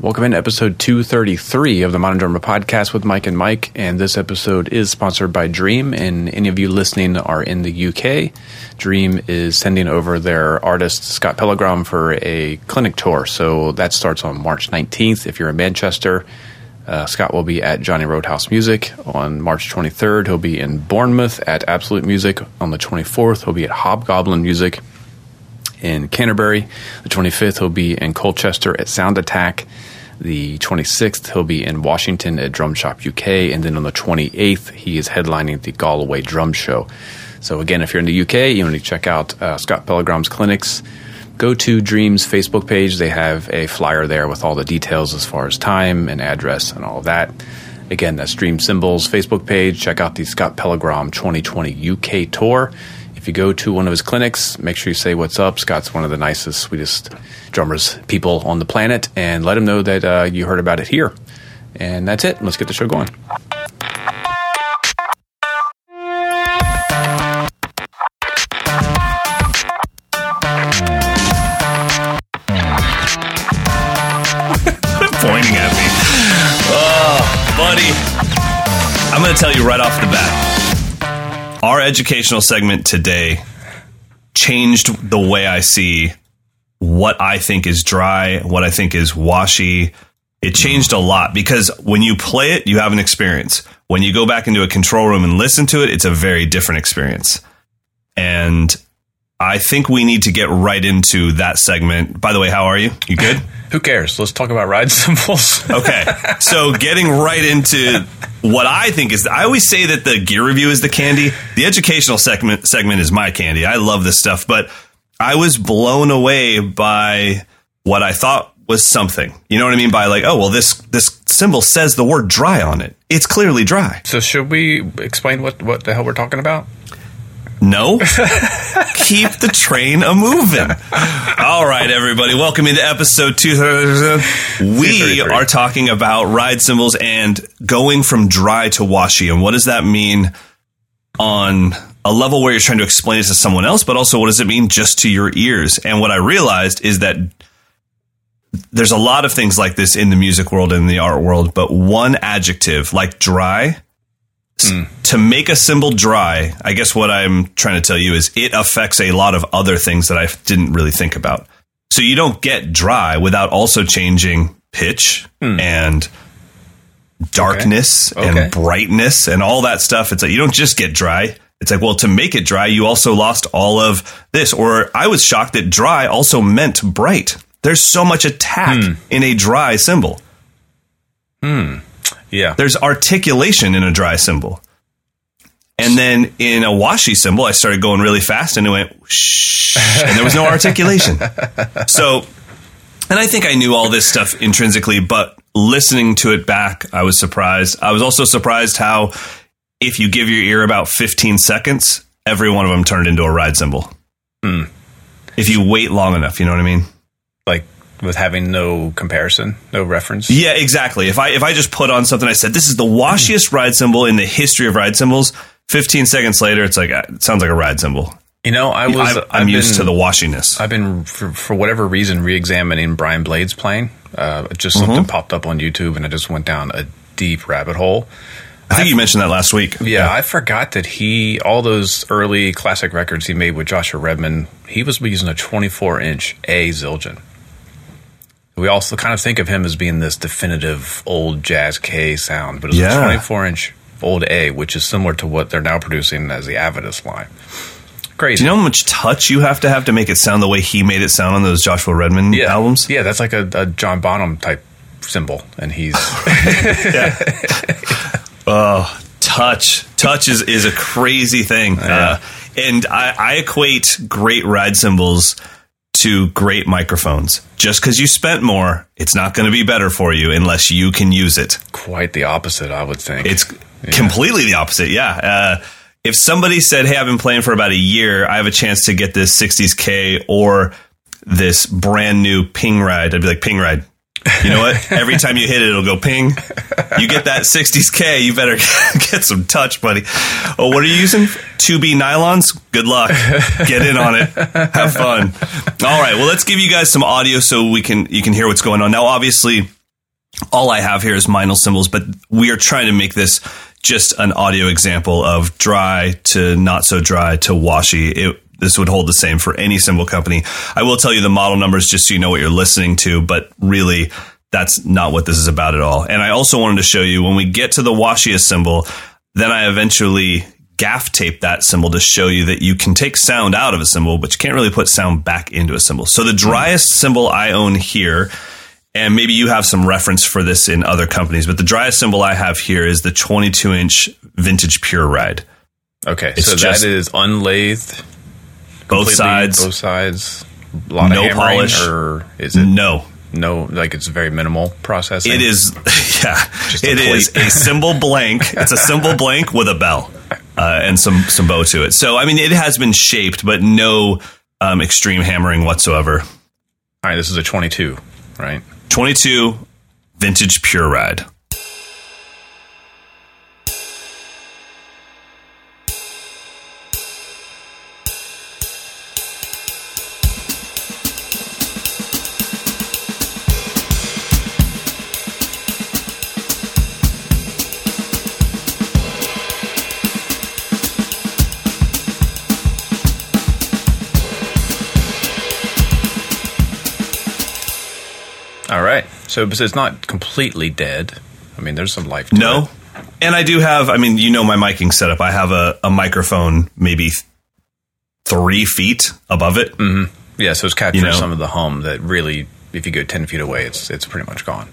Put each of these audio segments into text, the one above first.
Welcome in to episode 233 of the Modern Drummer Podcast with Mike and Mike. And this episode is sponsored by Dream. And any of you listening are in the UK, Dream is sending over their artist Scott Pellegrom for a clinic tour. So that starts on March 19th. If you're in Manchester, uh, Scott will be at Johnny Roadhouse Music on March 23rd. He'll be in Bournemouth at Absolute Music on the 24th. He'll be at Hobgoblin Music in Canterbury. The 25th, he'll be in Colchester at Sound Attack. The 26th, he'll be in Washington at Drum Shop UK. And then on the 28th, he is headlining the Galway Drum Show. So, again, if you're in the UK, you want to check out uh, Scott Pellegrom's clinics. Go to Dream's Facebook page. They have a flyer there with all the details as far as time and address and all of that. Again, that's Dream Cymbals Facebook page. Check out the Scott Pellegrom 2020 UK tour if you go to one of his clinics, make sure you say what's up. Scott's one of the nicest, sweetest drummers people on the planet, and let him know that uh, you heard about it here. And that's it. Let's get the show going. Pointing at me. Oh, buddy. I'm going to tell you right off the bat. Our educational segment today changed the way I see what I think is dry, what I think is washy. It changed a lot because when you play it, you have an experience. When you go back into a control room and listen to it, it's a very different experience. And I think we need to get right into that segment. By the way, how are you? You good? Who cares? Let's talk about ride cymbals. Okay. So getting right into what I think is I always say that the gear review is the candy. The educational segment segment is my candy. I love this stuff, but I was blown away by what I thought was something. You know what I mean by like, oh, well this this cymbal says the word dry on it. It's clearly dry. so, should we explain what, what the hell we're talking about? No. Keep the train a moving. All right, everybody. Welcome into episode two. We are talking about ride cymbals and going from dry to washy. And what does that mean on a level where you're trying to explain it to someone else, but also what does it mean just to your ears? And what I realized is that there's a lot of things like this in the music world and the art world, but one adjective like dry s- to make a cymbal dry, I guess what I'm trying to tell you is it affects a lot of other things that I didn't really think about. So you don't get dry without also changing pitch hmm. and darkness Okay. and brightness and all that stuff. It's like you don't just get dry. It's like, well, to make it dry, you also lost all of this. Or I was shocked that dry also meant bright. There's so much attack hmm. in a dry cymbal. Hmm. Yeah. There's articulation in a dry cymbal. And then in a washy cymbal, I started going really fast and it went shh, and there was no articulation. So, and I think I knew all this stuff intrinsically, but listening to it back, I was surprised. I was also surprised how if you give your ear about 15 seconds, every one of them turned into a ride cymbal. Hmm. If you wait long enough, you know what I mean? Like with having no comparison, no reference. Yeah, exactly. If I if I just put on something, I said this is the washiest ride cymbal in the history of ride cymbals. Fifteen seconds later, it's like uh, it sounds like a ride cymbal. You know, I was. I'm, I'm I've used been- to the washiness. I've been, for, for whatever reason, re-examining Brian Blade's playing. Uh, just Mm-hmm. something popped up on YouTube, and I just went down a deep rabbit hole. I think you mentioned that last week. Yeah, I forgot that he all those early classic records he made with Joshua Redman. He was using a 24 inch A Zildjian. We also kind of think of him as being this definitive old jazz K sound, but it's Yeah. a 24 inch old A, which is similar to what they're now producing as the Avedis line. Crazy. Do you know how much touch you have to have to make it sound the way he made it sound on those Joshua Redman yeah. albums? Yeah, that's like a, a John Bonham type cymbal, and he's Oh, touch. Touch is, is a crazy thing. Uh, and I, I equate great ride cymbals to great microphones. Just because you spent more, it's not going to be better for you unless you can use it. quite the opposite, I would think. It's completely the opposite. Yeah. Uh, if somebody said, Hey, I've been playing for about a year, I have a chance to get this 60s K or this brand new ping ride, I'd be like, Ping ride. You know what? Every time you hit it, it'll go ping. You get that 60s K, you better get some touch, buddy. Oh, what are you using? 2B nylons? Good luck. Get in on it. Have fun. All right. Well, let's give you guys some audio so we can you can hear what's going on. Now, obviously, all I have here is Meinl cymbals, but we are trying to make this just an audio example of dry to not so dry to washy. It, this would hold the same for any cymbal company. I will tell you the model numbers just so you know what you're listening to, but really that's not what this is about at all. And I also wanted to show you when we get to the washiest cymbal, then I eventually gaff tape that cymbal to show you that you can take sound out of a cymbal, but you can't really put sound back into a cymbal. So the driest cymbal I own here and maybe you have some reference for this in other companies, but the driest cymbal I have here is the 22 inch vintage pure ride. Okay, it's so that is unlathed, both sides, both sides, a lot no polish, or is it no? No, like it's very minimal processing. It is, yeah. It is a cymbal blank. It's a cymbal blank with a bell uh, and some some bow to it. So I mean, it has been shaped, but no um, extreme hammering whatsoever. All right, this is a 22, right? 22 vintage pure ride. So, it's not completely dead. I mean, there's some life. no, it. and I do have. I mean, you know my miking setup. I have a, a microphone maybe three feet above it. Mm-hmm. Yeah, so it's capturing you know? some of the hum that really, if you go ten feet away, it's it's pretty much gone.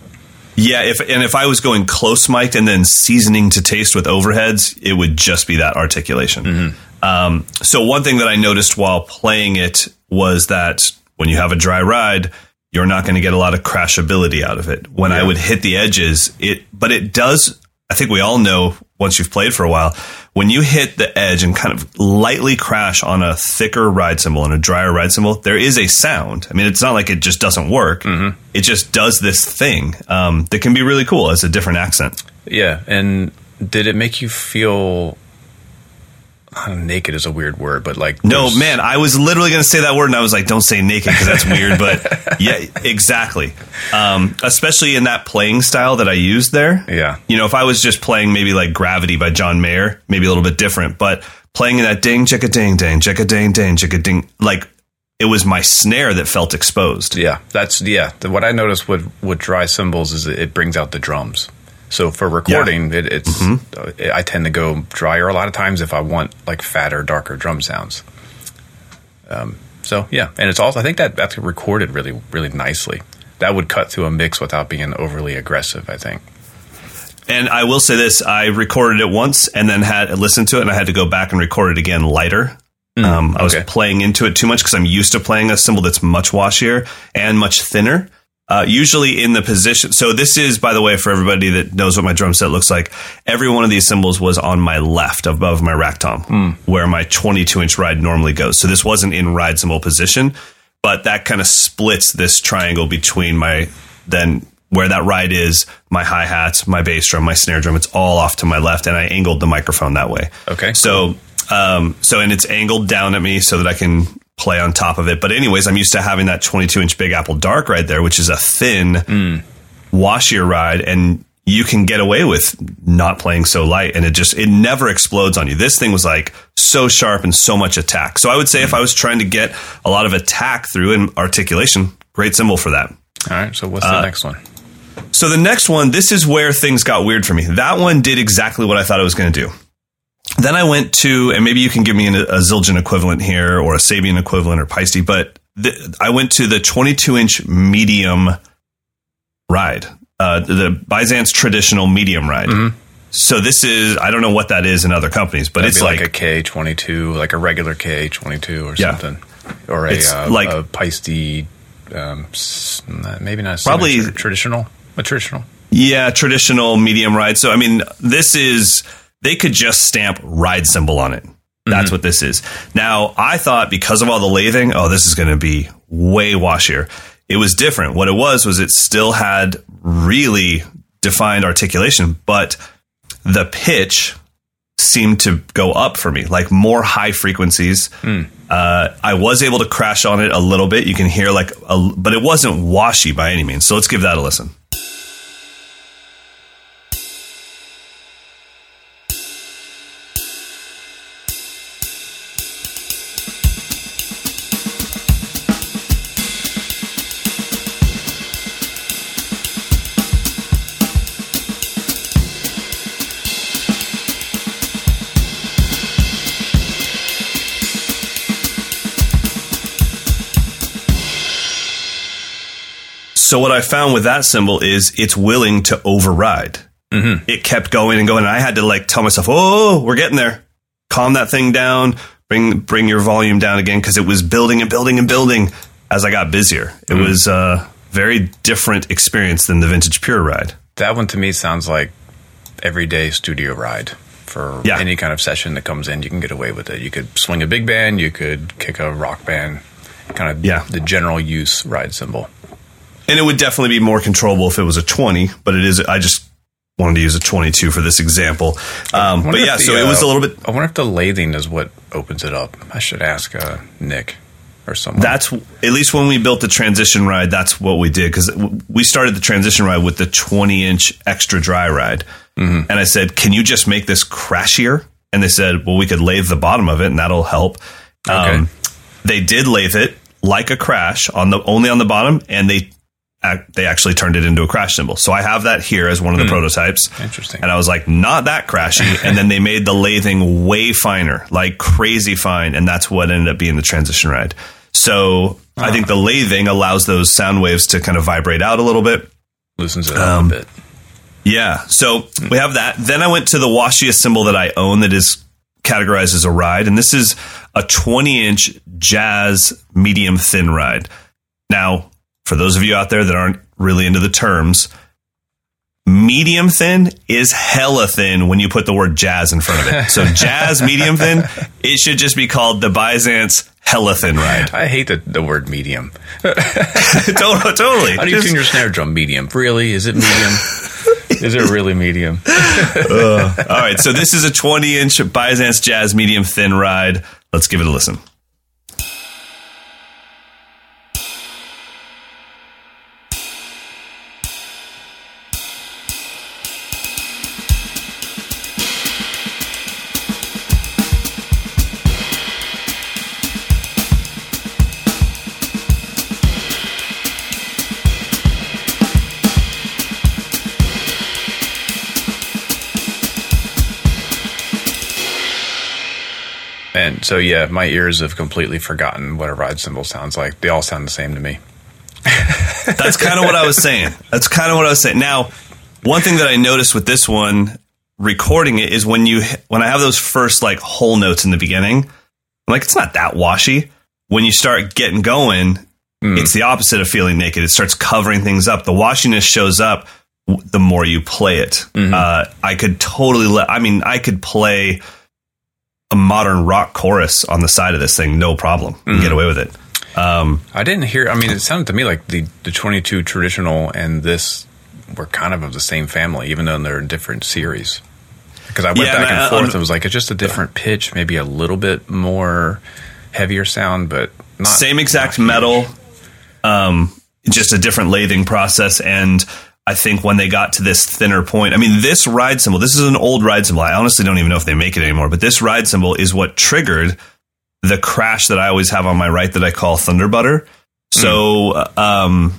Yeah, if and if I was going close mic'd and then seasoning to taste with overheads, it would just be that articulation. Mm-hmm. Um, so one thing that I noticed while playing it was that when you have a dry ride, you're not going to get a lot of crashability out of it. When yeah. I would hit the edges, it, but it does, I think we all know once you've played for a while, when you hit the edge and kind of lightly crash on a thicker ride cymbal and a drier ride cymbal, there is a sound. I mean, it's not like it just doesn't work. Mm-hmm. It just does this thing um, that can be really cool as a different accent. Yeah. And did it make you feel naked is a weird word, but like no man, I was literally going to say that word, and I was like, don't say naked because that's weird. But yeah, exactly. Um, especially in that playing style that I used there. Yeah, you know, if I was just playing maybe like Gravity by John Mayer, maybe a little bit different, but playing in that ding chicka ding ding chicka ding ding chicka ding like it was my snare that felt exposed. Yeah, that's yeah. What I noticed with with dry cymbals is it brings out the drums. So for recording, yeah. it, it's mm-hmm. I tend to go drier a lot of times if I want like fatter, darker drum sounds. Um, so yeah, and it's also I think that that's recorded really really nicely. That would cut through a mix without being overly aggressive. I think. And I will say this: I recorded it once and then had listened to it, and I had to go back and record it again lighter. Mm, um, I was playing into it too much because I'm used to playing a cymbal that's much washier and much thinner uh, usually in the position. So this is, by the way, for everybody that knows what my drum set looks like. Every one of these cymbals was on my left above my rack tom, mm. where my 22 inch ride normally goes. So this wasn't in ride cymbal position, but that kind of splits this triangle between my then where that ride is, my hi hats, my bass drum, my snare drum. It's all off to my left, and I angled the microphone that way. Okay. So, um, so and it's angled down at me so that I can play on top of it. But anyways, I'm used to having that 22 inch Big Apple Dark right there, which is a thin, mm. washier ride, and you can get away with not playing so light, and it just it never explodes on you. This thing was like so sharp and so much attack. So I would say mm. if I was trying to get a lot of attack through and articulation, great cymbal for that. All right. So what's the uh, next one? So the next one, this is where things got weird for me. That one did exactly what I thought it was going to do then I went to, and maybe you can give me an, a Zildjian equivalent here or a Sabian equivalent or Paiste, but the, I went to the 22 inch medium ride, uh, the Byzance traditional medium ride. Mm-hmm. So this is, I don't know what that is in other companies, but That'd it's like, like, a K22, like a regular K22 or yeah. something. Or a, uh, like, a Paiste, um, maybe not probably traditional, a traditional. Yeah, traditional medium ride. So, I mean, this is, they could just stamp ride cymbal on it. That's mm-hmm. what this is. Now, I thought because of all the lathing, oh, this is going to be way washier. It was different. What it was was it still had really defined articulation, but the pitch seemed to go up for me, like more high frequencies. Mm. Uh, I was able to crash on it a little bit. You can hear like, a, but it wasn't washy by any means. So let's give that a listen. So what I found with that cymbal is it's willing to override. Mm-hmm. It kept going and going. And I had to like tell myself, "Oh, we're getting there. Calm that thing down. Bring bring your volume down again." Because it was building and building and building as I got busier. It Mm-hmm. was a very different experience than the vintage pure ride. That one to me sounds like everyday studio ride for Yeah. any kind of session that comes in. You can get away with it. You could swing a big band, you could kick a rock band, kind of Yeah. the general use ride cymbal. And it would definitely be more controllable if it was a 20, but it is, I just wanted to use a 22 for this example. Um, but yeah, the, so it was a uh, little bit, I wonder if the lathing is what opens it up. I should ask uh, Nick or someone. that's at least when we built the transition ride, that's what we did. Cause we started the transition ride with the 20 inch extra dry ride. And I said, can you just make this crashier? And they said, well, we could lathe the bottom of it and that'll help. Um, Okay. they did lathe it like a crash on the, only on the bottom and they, they actually turned it into a crash cymbal. So I have that here as one of the hmm. prototypes. Interesting. And I was like, not that crashy. and then they made the lathing way finer, like crazy fine. And that's what ended up being the transition ride. So I think ah. the lathing allows those sound waves to kind of vibrate out a little bit. loosens it um, up a um, bit. Yeah. So hmm. we have that. Then I went to the washiest cymbal that I own that is categorized as a ride. And this is a 20 inch jazz medium thin ride. Now, for those of you out there that aren't really into the terms, medium thin is hella thin when you put the word jazz in front of it. So jazz medium thin, it should just be called the Byzance hella thin ride. I hate the, the word medium. totally. totally. How do you Just- tune your snare drum? Medium. Really? Is it medium? Is it really medium? Uh, all right, so this is a 20 inch Byzance Jazz medium thin ride. Let's give it a listen. So, yeah, my ears have completely forgotten what a ride cymbal sounds like. They all sound the same to me. That's kind of what I was saying. That's kind of what I was saying. Now, one thing that I noticed with this one recording it is when you when I have those first like whole notes in the beginning, I'm like it's not that washy. When you start getting going, it's the opposite of feeling naked. It starts covering things up. The washiness shows up the more you play it. Uh, I could totally let. I mean, I could play a modern rock chorus on the side of this thing, no problem, and get away with it. Um, I didn't hear. I mean, it sounded to me like the the 22 traditional and this were kind of of the same family, even though they're in different series. Because I went Yeah, back and I- forth. I'm- it was like it's just a different pitch, maybe a little bit more heavier sound, but not same exact metal, um, just a different lathing process. And I think when they got to this thinner point, I mean, this ride cymbal, this is an old ride cymbal. I honestly don't even know if they make it anymore, but this ride cymbal is what triggered the crash that I always have on my right that I call Thunder Butter. So, Hmm. um,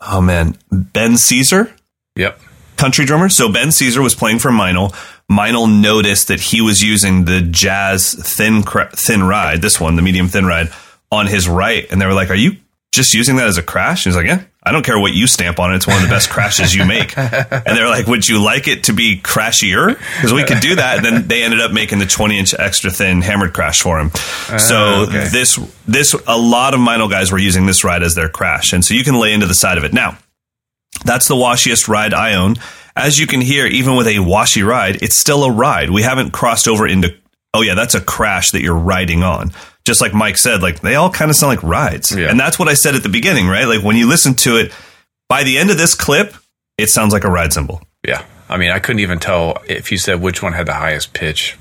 oh man, Ben Sesar, Yep. country drummer. So Ben Sesar was playing for Meinl. Meinl noticed that he was using the jazz thin thin ride, this one, the medium thin ride, on his right, and they were like, "Are you just using that as a crash?" He's like, "Yeah, I don't care what you stamp on it. It's one of the best crashes you make." And they're like, "Would you like it to be crashier? Because we could do that." And then they ended up making the twenty inch extra thin hammered crash for him. so ah, okay. this this a lot of Meinl guys were using this ride as their crash, and so you can lay into the side of it now. That's the washiest ride I own. As you can hear, even with a washy ride, it's still a ride. We haven't crossed over into, oh yeah, that's a crash that you're riding on. Just like Mike said, like they all kind of sound like rides. Yeah. And that's what I said at the beginning, right? Like when you listen to it, by the end of this clip, it sounds like a ride cymbal. Yeah. I mean, I couldn't even tell if you said which one had the highest pitch.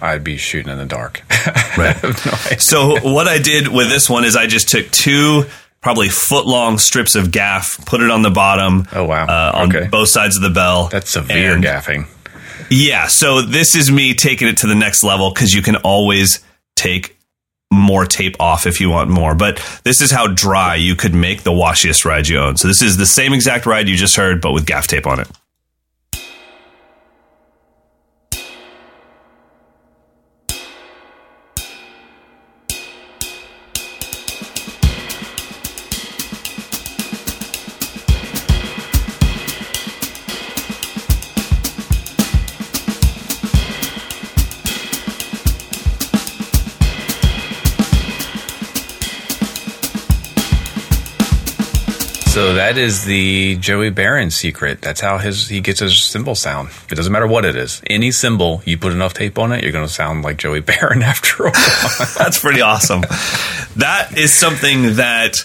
I'd be shooting in the dark. Right. No. So what I did with this one is I just took two probably foot long strips of gaff, put it on the bottom. Oh, wow. Uh, on Okay. both sides of the bell. That's severe And- gaffing. Yeah, so this is me taking it to the next level because you can always take more tape off if you want more. But this is how dry you could make the washiest ride you own. So this is the same exact ride you just heard, but with gaff tape on it. That is the Joey Baron secret. That's how his he gets his cymbal sound. It doesn't matter what it is. Any cymbal, you put enough tape on it, you're going to sound like Joey Baron after a while. That's pretty awesome. That is something that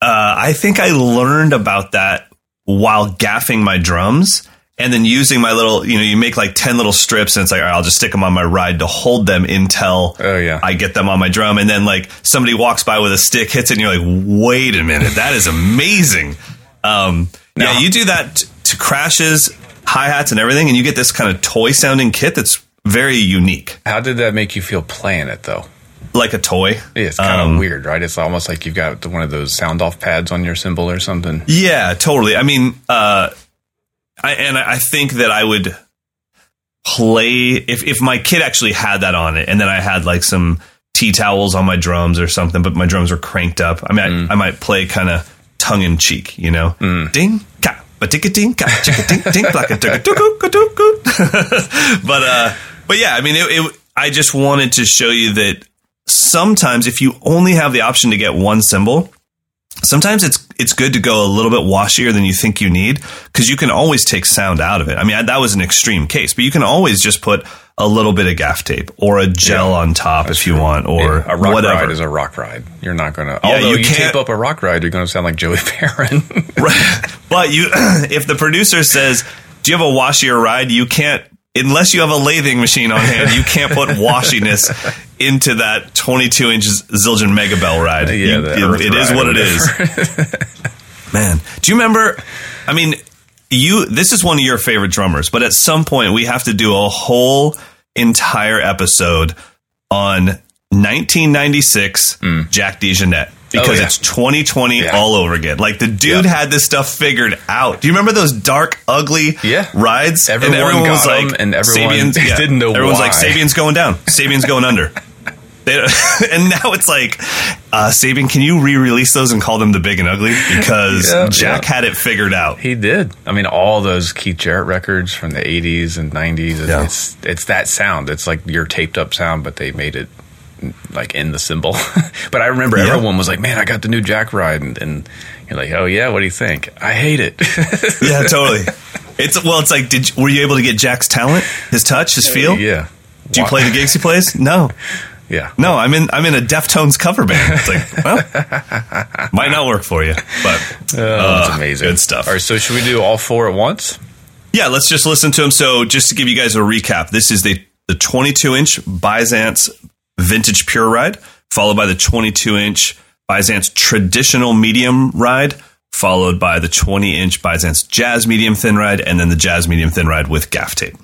uh, I think I learned about that while gaffing my drums and then using my little, you know, you make like 10 little strips and it's like, right, I'll just stick them on my ride to hold them until Oh, yeah. I get them on my drum. And then like somebody walks by with a stick, hits it, and you're like, wait a minute, that is amazing. Um, Now- yeah, you do that t- to crashes, hi hats, and everything, and you get this kind of toy sounding kit that's very unique, How did that make you feel playing it though? like a toy. Yeah, It's kind of Um, weird, right? It's almost like you've got one of those sound off pads on your cymbal or something. Yeah, totally. I mean, uh, I, and I think that I would play if if my kid actually had that on it, and then I had like some tea towels on my drums or something, but my drums were cranked up. I mean, I, I might play kind of tongue in cheek, you know, ding ka. But ding ding ka chicka ding ding blacka. But uh, but yeah, I mean, it, it. I just wanted to show you that sometimes if you only have the option to get one cymbal, sometimes it's it's good to go a little bit washier than you think you need because you can always take sound out of it. I mean, I, that was an extreme case, but you can always just put a little bit of gaff tape or a gel Yeah, on top if you want, or Yeah, a rock whatever. ride is a rock ride. You're not going to. Yeah, although you you, tape up a rock ride, you're going to sound like Joey Baron. Right. But you, if the producer says, "Do you have a washier ride?" You can't, unless you have a lathing machine on hand. You can't put washiness into that 22 inch Zildjian Mega Bell ride. Yeah, You- it- is what it is. Man, do you remember? I mean, you. This is one of your favorite drummers, but at some point we have to do a whole entire episode on 1996 Jack DeJohnette because. Oh, yeah. it's 2020 Yeah. all over again. Like the dude Yeah. had this stuff figured out. Do you remember those dark, ugly Yeah. rides? Everyone got 'em, and everyone didn't know Everyone's like why. Sabian's going down. Sabian's going under. They, and now it's like, uh, Sabian, can you re-release those and call them the big and ugly? Because Yeah, Jack yeah. had it figured out. He did. I mean, all those Keith Jarrett records from the '80s and '90s. Yeah. It's it's that sound. It's like your taped up sound, but they made it like in the cymbal. but I remember Yeah. everyone was like, "Man, I got the new Jack ride," and, and you're like, "Oh yeah, what do you think?" I hate it. Yeah, totally. It's well, it's like, did you, were you able to get Jack's talent, his touch, his feel? yeah. Do you play the gigs he plays? No, Yeah. no. I'm in. I'm in a Deftones cover band. It's like, well, might not work for you, but that's uh, amazing. Good stuff. All right, so should we do all four at once? Yeah, let's just listen to them. So, just to give you guys a recap, this is the the 22 inch Byzance Vintage Pure Ride, followed by the 22 inch Byzance Traditional Medium Ride, followed by the 20 inch Byzance Jazz Medium Thin Ride, and then the Jazz Medium Thin Ride with gaff tape.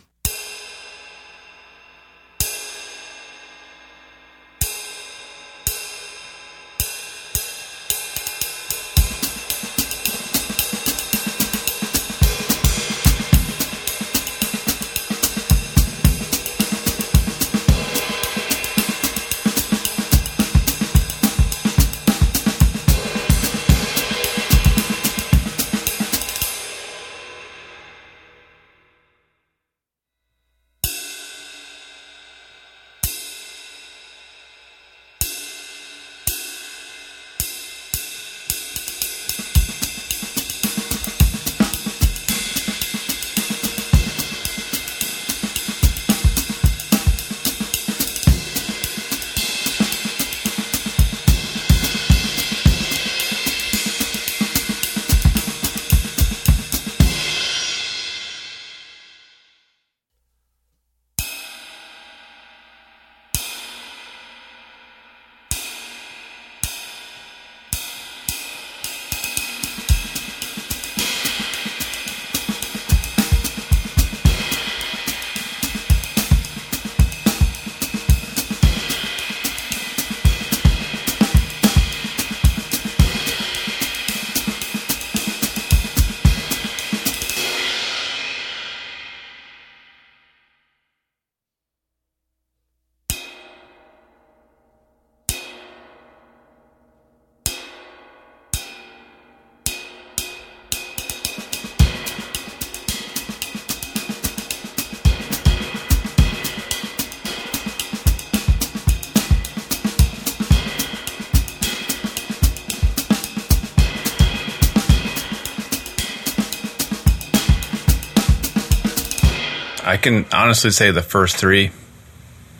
I can honestly say the first three,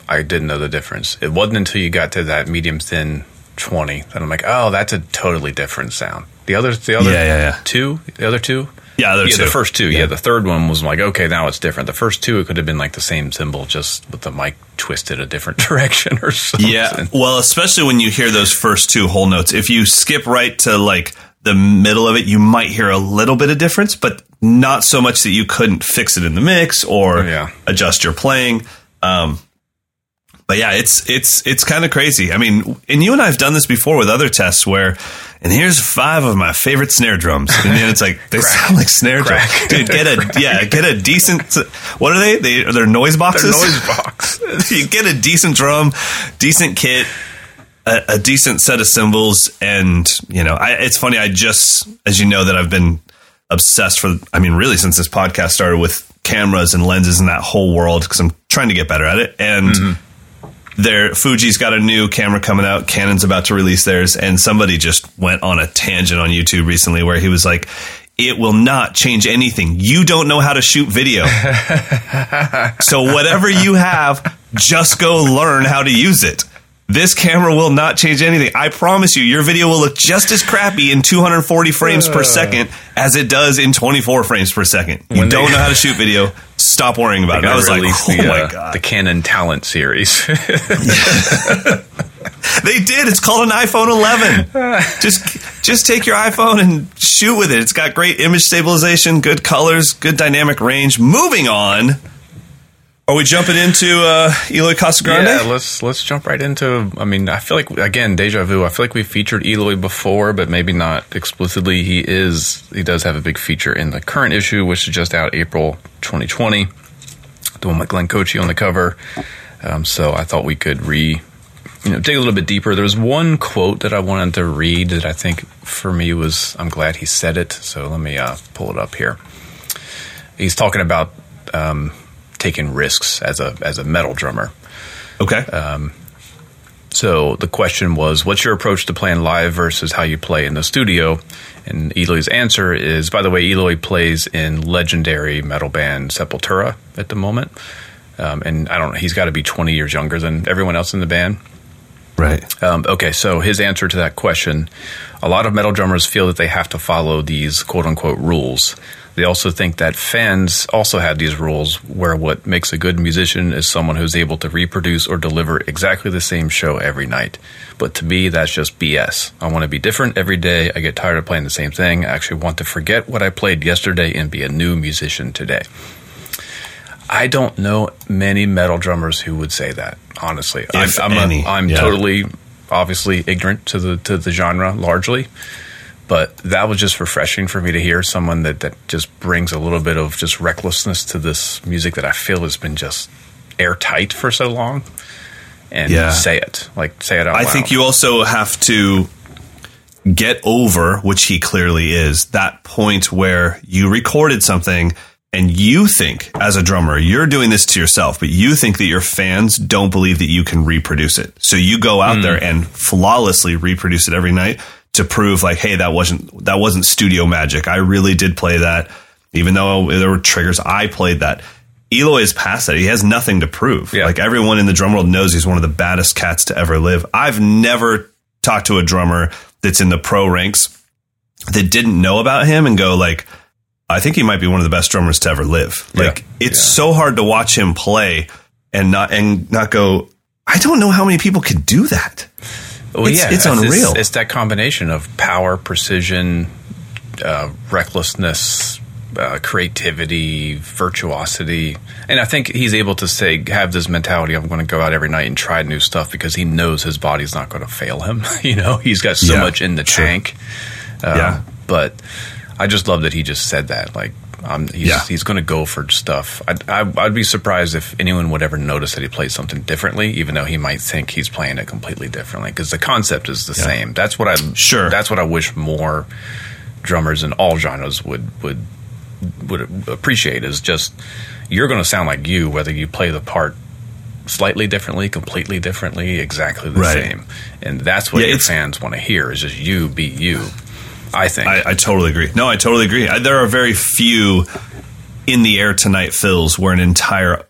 I didn't know the difference. It wasn't until you got to that medium thin twenty that I'm like, oh, that's a totally different sound. The other, the other Yeah, yeah, yeah. two, the other two, Yeah, yeah, two. the first two. Yeah. Yeah. the third one was like, okay, now it's different. The first two, it could have been like the same cymbal, just with the mic twisted a different direction or something. Yeah. Well, especially when you hear those first two whole notes. If you skip right to like the middle of it, you might hear a little bit of difference, but not so much that you couldn't fix it in the mix or Yeah. adjust your playing. Um, but yeah, it's it's it's kind of crazy. I mean, and you and I have done this before with other tests where, and here's five of my favorite snare drums, and then it's like they sound like snare drums, dude. Get a yeah, get a decent. What are they? They are they noise boxes. noise box. you get a decent drum, decent kit, a, a decent set of cymbals, and you know, I, it's funny. I just, as you know, that I've been obsessed for. I mean, really, since this podcast started with cameras and lenses and that whole world, because I'm trying to get better at it. And mm-hmm. their Fuji's got a new camera coming out. Canon's about to release theirs, and somebody just went on a tangent on YouTube recently where he was like. It will not change anything. You don't know how to shoot video. So whatever you have, just go learn how to use it. This camera will not change anything. I promise you, your video will look just as crappy in 240 frames per second as it does in 24 frames per second. You When they- don't know how to shoot video. Stop worrying about it. I was like, oh the, my uh, god, the Canon Talent series. they did. It's called an iPhone 11. just, just take your iPhone and shoot with it. It's got great image stabilization, good colors, good dynamic range. Moving on. Are we jumping into uh, Eloy Casagrande? Yeah, let's let's jump right into. I mean, I feel like again, deja vu. I feel like we featured Eloy before, but maybe not explicitly. He is he does have a big feature in the current issue, which is just out April 2020. The one with Glenn Kotche on the cover. Um, so I thought we could re, you know, dig a little bit deeper. There was one quote that I wanted to read that I think for me was I'm glad he said it. So let me uh, pull it up here. He's talking about um, taking risks as a as a metal drummer. Okay. So the question was, what's your approach to playing live versus how you play in the studio? And Eloy's answer is, by the way, Eloy plays in legendary metal band Sepultura at the moment. Um, and I don't know, he's got to be 20 years younger than everyone else in the band. right. Um, okay, so his answer to that question a lot of metal drummers feel that they have to follow these quote unquote rules. They also think that fans also have these rules where what makes a good musician is someone who's able to reproduce or deliver exactly the same show every night. But to me, that's just BS. I want to be different every day. I get tired of playing the same thing. I actually want to forget what I played yesterday and be a new musician today. I don't know many metal drummers who would say that. Honestly, If I'm, I'm, any, a, I'm yeah. totally, obviously ignorant to the to the genre largely, but that was just refreshing for me to hear someone that that just brings a little bit of just recklessness to this music that I feel has been just airtight for so long, and Yeah. say it like say it out I loud. think you also have to get over, which he clearly is, that point where you recorded something and you think, as a drummer, you're doing this to yourself, but you think that your fans don't believe that you can reproduce it. So you go out hmm. there and flawlessly reproduce it every night to prove like, hey, that wasn't that wasn't studio magic. I really did play that, even though there were triggers. I played that. Eloy is past that. He has nothing to prove. Yeah. Like everyone in the drum world knows he's one of the baddest cats to ever live. I've never talked to a drummer that's in the pro ranks that didn't know about him and go like, I think he might be one of the best drummers to ever live. Yeah. Like it's so hard to watch him play and not and not go. I don't know how many people could do that. Well, It's- it's unreal. It's, that combination of power, precision, uh, recklessness, uh, creativity, virtuosity, and I think he's able to say have this mentality. I'm going to go out every night and try new stuff because he knows his body's not going to fail him. you know, he's got so Yeah, much in the sure. tank. Um, Yeah. but I just love that he just said that. Like, um, he's, Yeah. he's going to go for stuff. I'd, I, I'd be surprised if anyone would ever notice that he plays something differently, even though he might think he's playing it completely differently. Because the concept is the same. That's what I Sure. That's what I wish more drummers in all genres would would would appreciate. Is just you're going to sound like you, whether you play the part slightly differently, completely differently, exactly the Right. same. And that's what Yeah, your fans want to hear. Is just you be you. I think. I, I totally agree. No, I totally agree. I, there are very few in the air tonight fills where an entire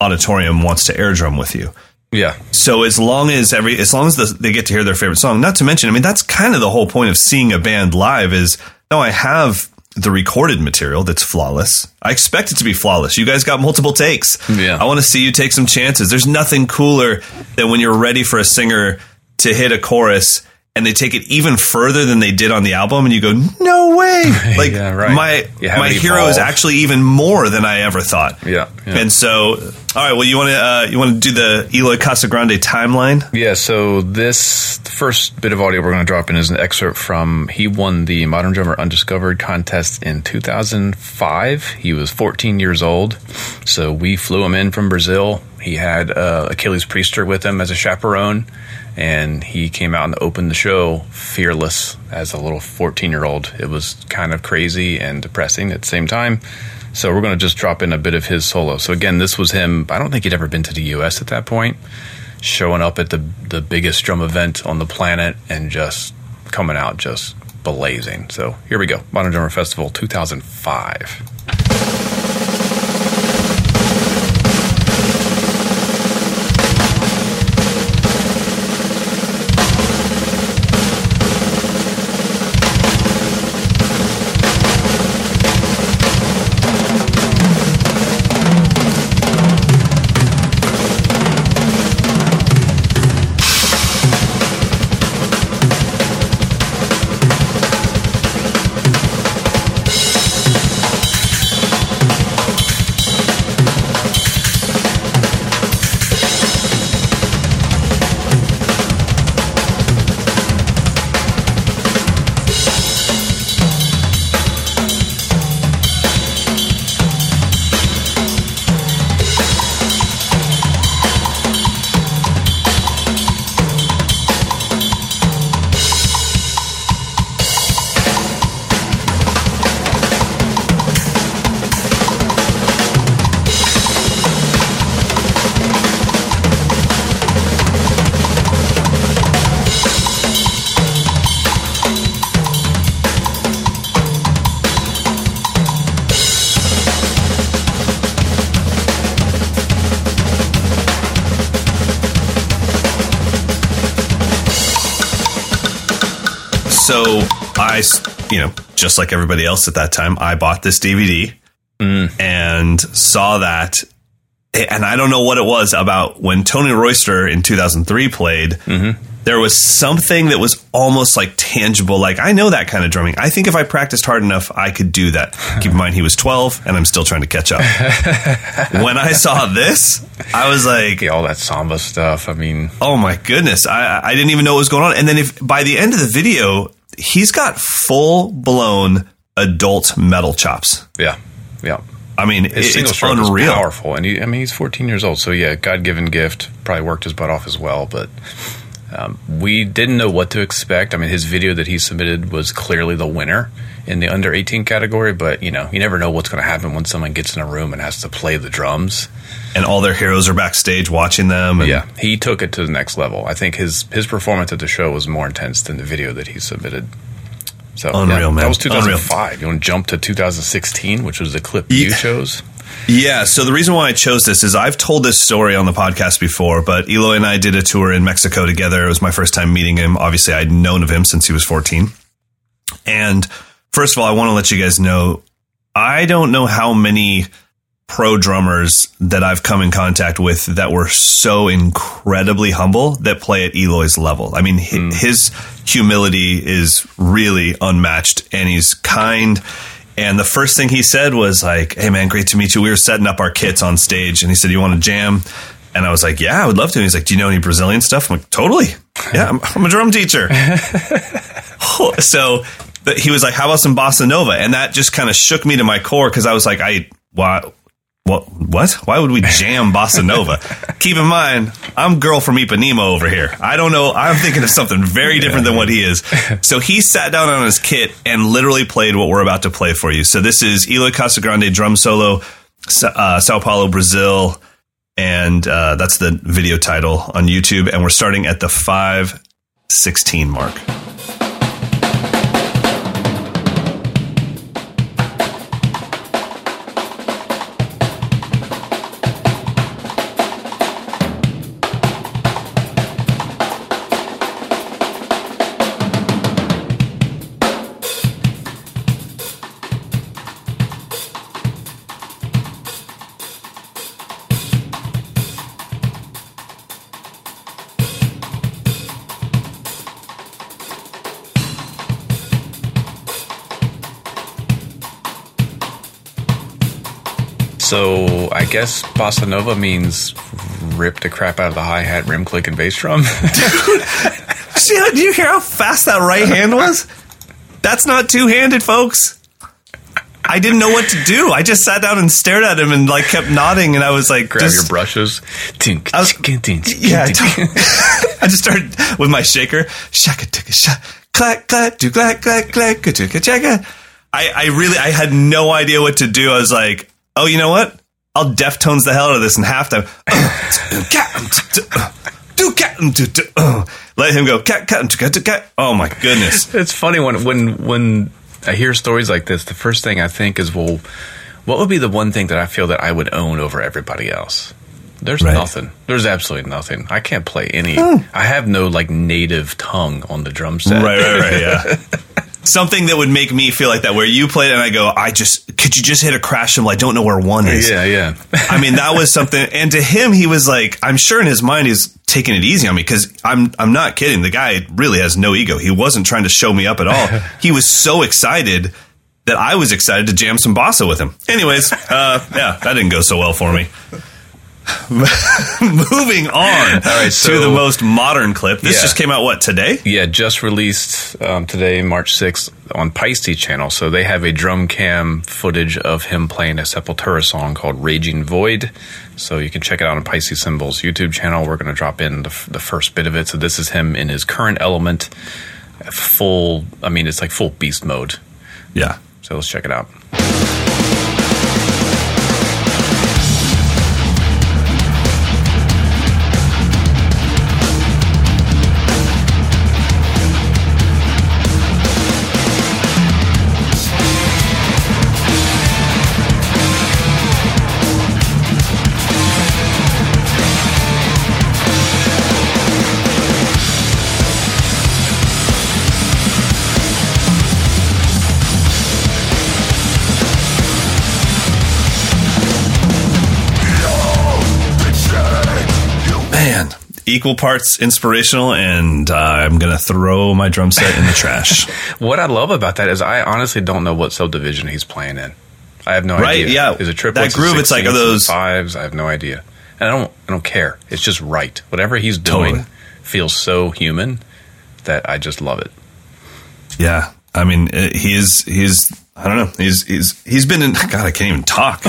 auditorium wants to air drum with you. Yeah. So as long as every as long as the, they get to hear their favorite song, not to mention, I mean, that's kind of the whole point of seeing a band live is no, I have the recorded material that's flawless. I expect it to be flawless. You guys got multiple takes. Yeah. I want to see you take some chances. There's nothing cooler than when you're ready for a singer to hit a chorus and they take it even further than they did on the album and you go, "No way." Like Yeah, right. my my hero is actually even more than I ever thought. Yeah, yeah. And so, all right, well, you want to uh, you want to do the Eloy Casagrande timeline? Yeah, so this first bit of audio we're going to drop in is an excerpt from he won the Modern Drummer Undiscovered contest in 2005. He was 14 years old, so we flew him in from Brazil. He had uh, Aquiles Priester with him as a chaperone, and he came out and opened the show fearless as a little 14 year old. It was kind of crazy and depressing at the same time. So we're going to just drop in a bit of his solo. So again, this was him. I don't think he'd ever been to the U.S. at that point showing up at the the biggest drum event on the planet and just coming out just blazing. So here we go, Modern Drummer Festival 2005. So I, you know, just like everybody else at that time, I bought this DVD and saw that. And I don't know what it was about when Tony Royster in 2003 played. There was something that was almost like tangible. Like I know that kind of drumming. I think if I practiced hard enough, I could do that. Keep in mind he was 12, and I'm still trying to catch up. when I saw this, I was like, Yeah, all that samba stuff. I mean, Oh my goodness. I, I didn't even know what was going on. And then if by the end of the video, he's got full blown adult metal chops. yeah, yeah. I mean, His it- it's unreal. powerful, and he, I mean, he's 14 years old. So yeah, God given gift. Probably worked his butt off as well, but. Um, we didn't know what to expect. I mean, his video that he submitted was clearly the winner in the under 18 category, but you know, you never know what's going to happen when someone gets in a room and has to play the drums. And all their heroes are backstage watching them. And Yeah, he took it to the next level. I think his his performance at the show was more intense than the video that he submitted. So Unreal, yeah, man. That was 2005. You want to jump to 2016, which was the clip you chose. Yeah. So the reason why I chose this is I've told this story on the podcast before, but Eloy and I did a tour in Mexico together. It was my first time meeting him. Obviously, I'd known of him since he was 14. And first of all, I want to let you guys know I don't know how many pro drummers that I've come in contact with that were so incredibly humble that play at Eloy's level. I mean, hi- hmm. his humility is really unmatched and he's kind. And the first thing he said was like, Hey man, great to meet you. We were setting up our kits on stage and he said, You want to jam? And I was like, Yeah, I would love to. And he's like, Do you know any Brazilian stuff? I'm like, Totally. Yeah, I'm, I'm a drum teacher. so he was like, "How about some bossa nova?" And that just kind of shook me to my core because I was like, "I why." What? What? Why would we jam bossa nova? Keep in mind, I'm girl from Ipanema over here. I don't know. I'm thinking of something very different than what he is. So he sat down on his kit and literally played what we're about to play for you. So this is Eloy Casagrande drum solo, uh, Sao Paulo, Brazil, and uh, that's the video title on YouTube. And we're starting at the five sixteen mark. I guess bossa nova means rip the crap out of the hi hat, rim click, and bass drum. See, how- do you hear how fast that right hand was? That's not two handed, folks. I didn't know what to do. I just sat down and stared at him and like kept nodding, and I was like, Grab just- your brushes. Tink, I was- tink, tink, tink, Yeah, I, tink. I just started with my shaker. Shaka ticka shak, clack clack, do clack clack clack, ticka chaka. I, I really, I had no idea what to do. I was like, oh, you know what? I'll Deftones the hell out of this in halftime. Let him go. Cat, cat, cat, cat. Oh my goodness! It's funny when when when I hear stories like this. The first thing I think is, well, what would be the one thing that I feel that I would own over everybody else? There's Right. nothing. There's absolutely nothing. I can't play any. I have no like native tongue on the drum set. Right, right, right. Yeah. Something that would make me feel like that, where you played and I go, I just could you just hit a crash cymbal? I don't know where one is. Yeah, yeah. I mean, that was something. And to him, he was like, I'm sure in his mind he's taking it easy on me because I'm I'm not kidding. The guy really has no ego. He wasn't trying to show me up at all. he was so excited that I was excited to jam some bossa with him. Anyways, uh, yeah, that didn't go so well for me. Moving on right, to the most modern clip. This Yeah. just came out what today? Yeah, just released um, today, March 6th, on Paiste channel. So they have a drum cam footage of him playing a Sepultura song called Raging Void. So you can check it out on Paiste Cymbals YouTube channel. We're going to drop in the, f- the first bit of it. So this is him in his current element, full, I mean, it's like full beast mode. Yeah. So let's check it out. Equal parts inspirational, and uh, I'm gonna throw my drum set in the trash. What I love about that is I honestly don't know what subdivision he's playing in. I have no Right, idea. yeah. Is it triplets? That groove, it's like, those- fives? I have no idea. And I don't I don't care. It's just right. Whatever he's doing Totally. feels so human that I just love it. Yeah, I mean, uh, he's he's I don't know. He's he's he's been in. God, I can't even talk.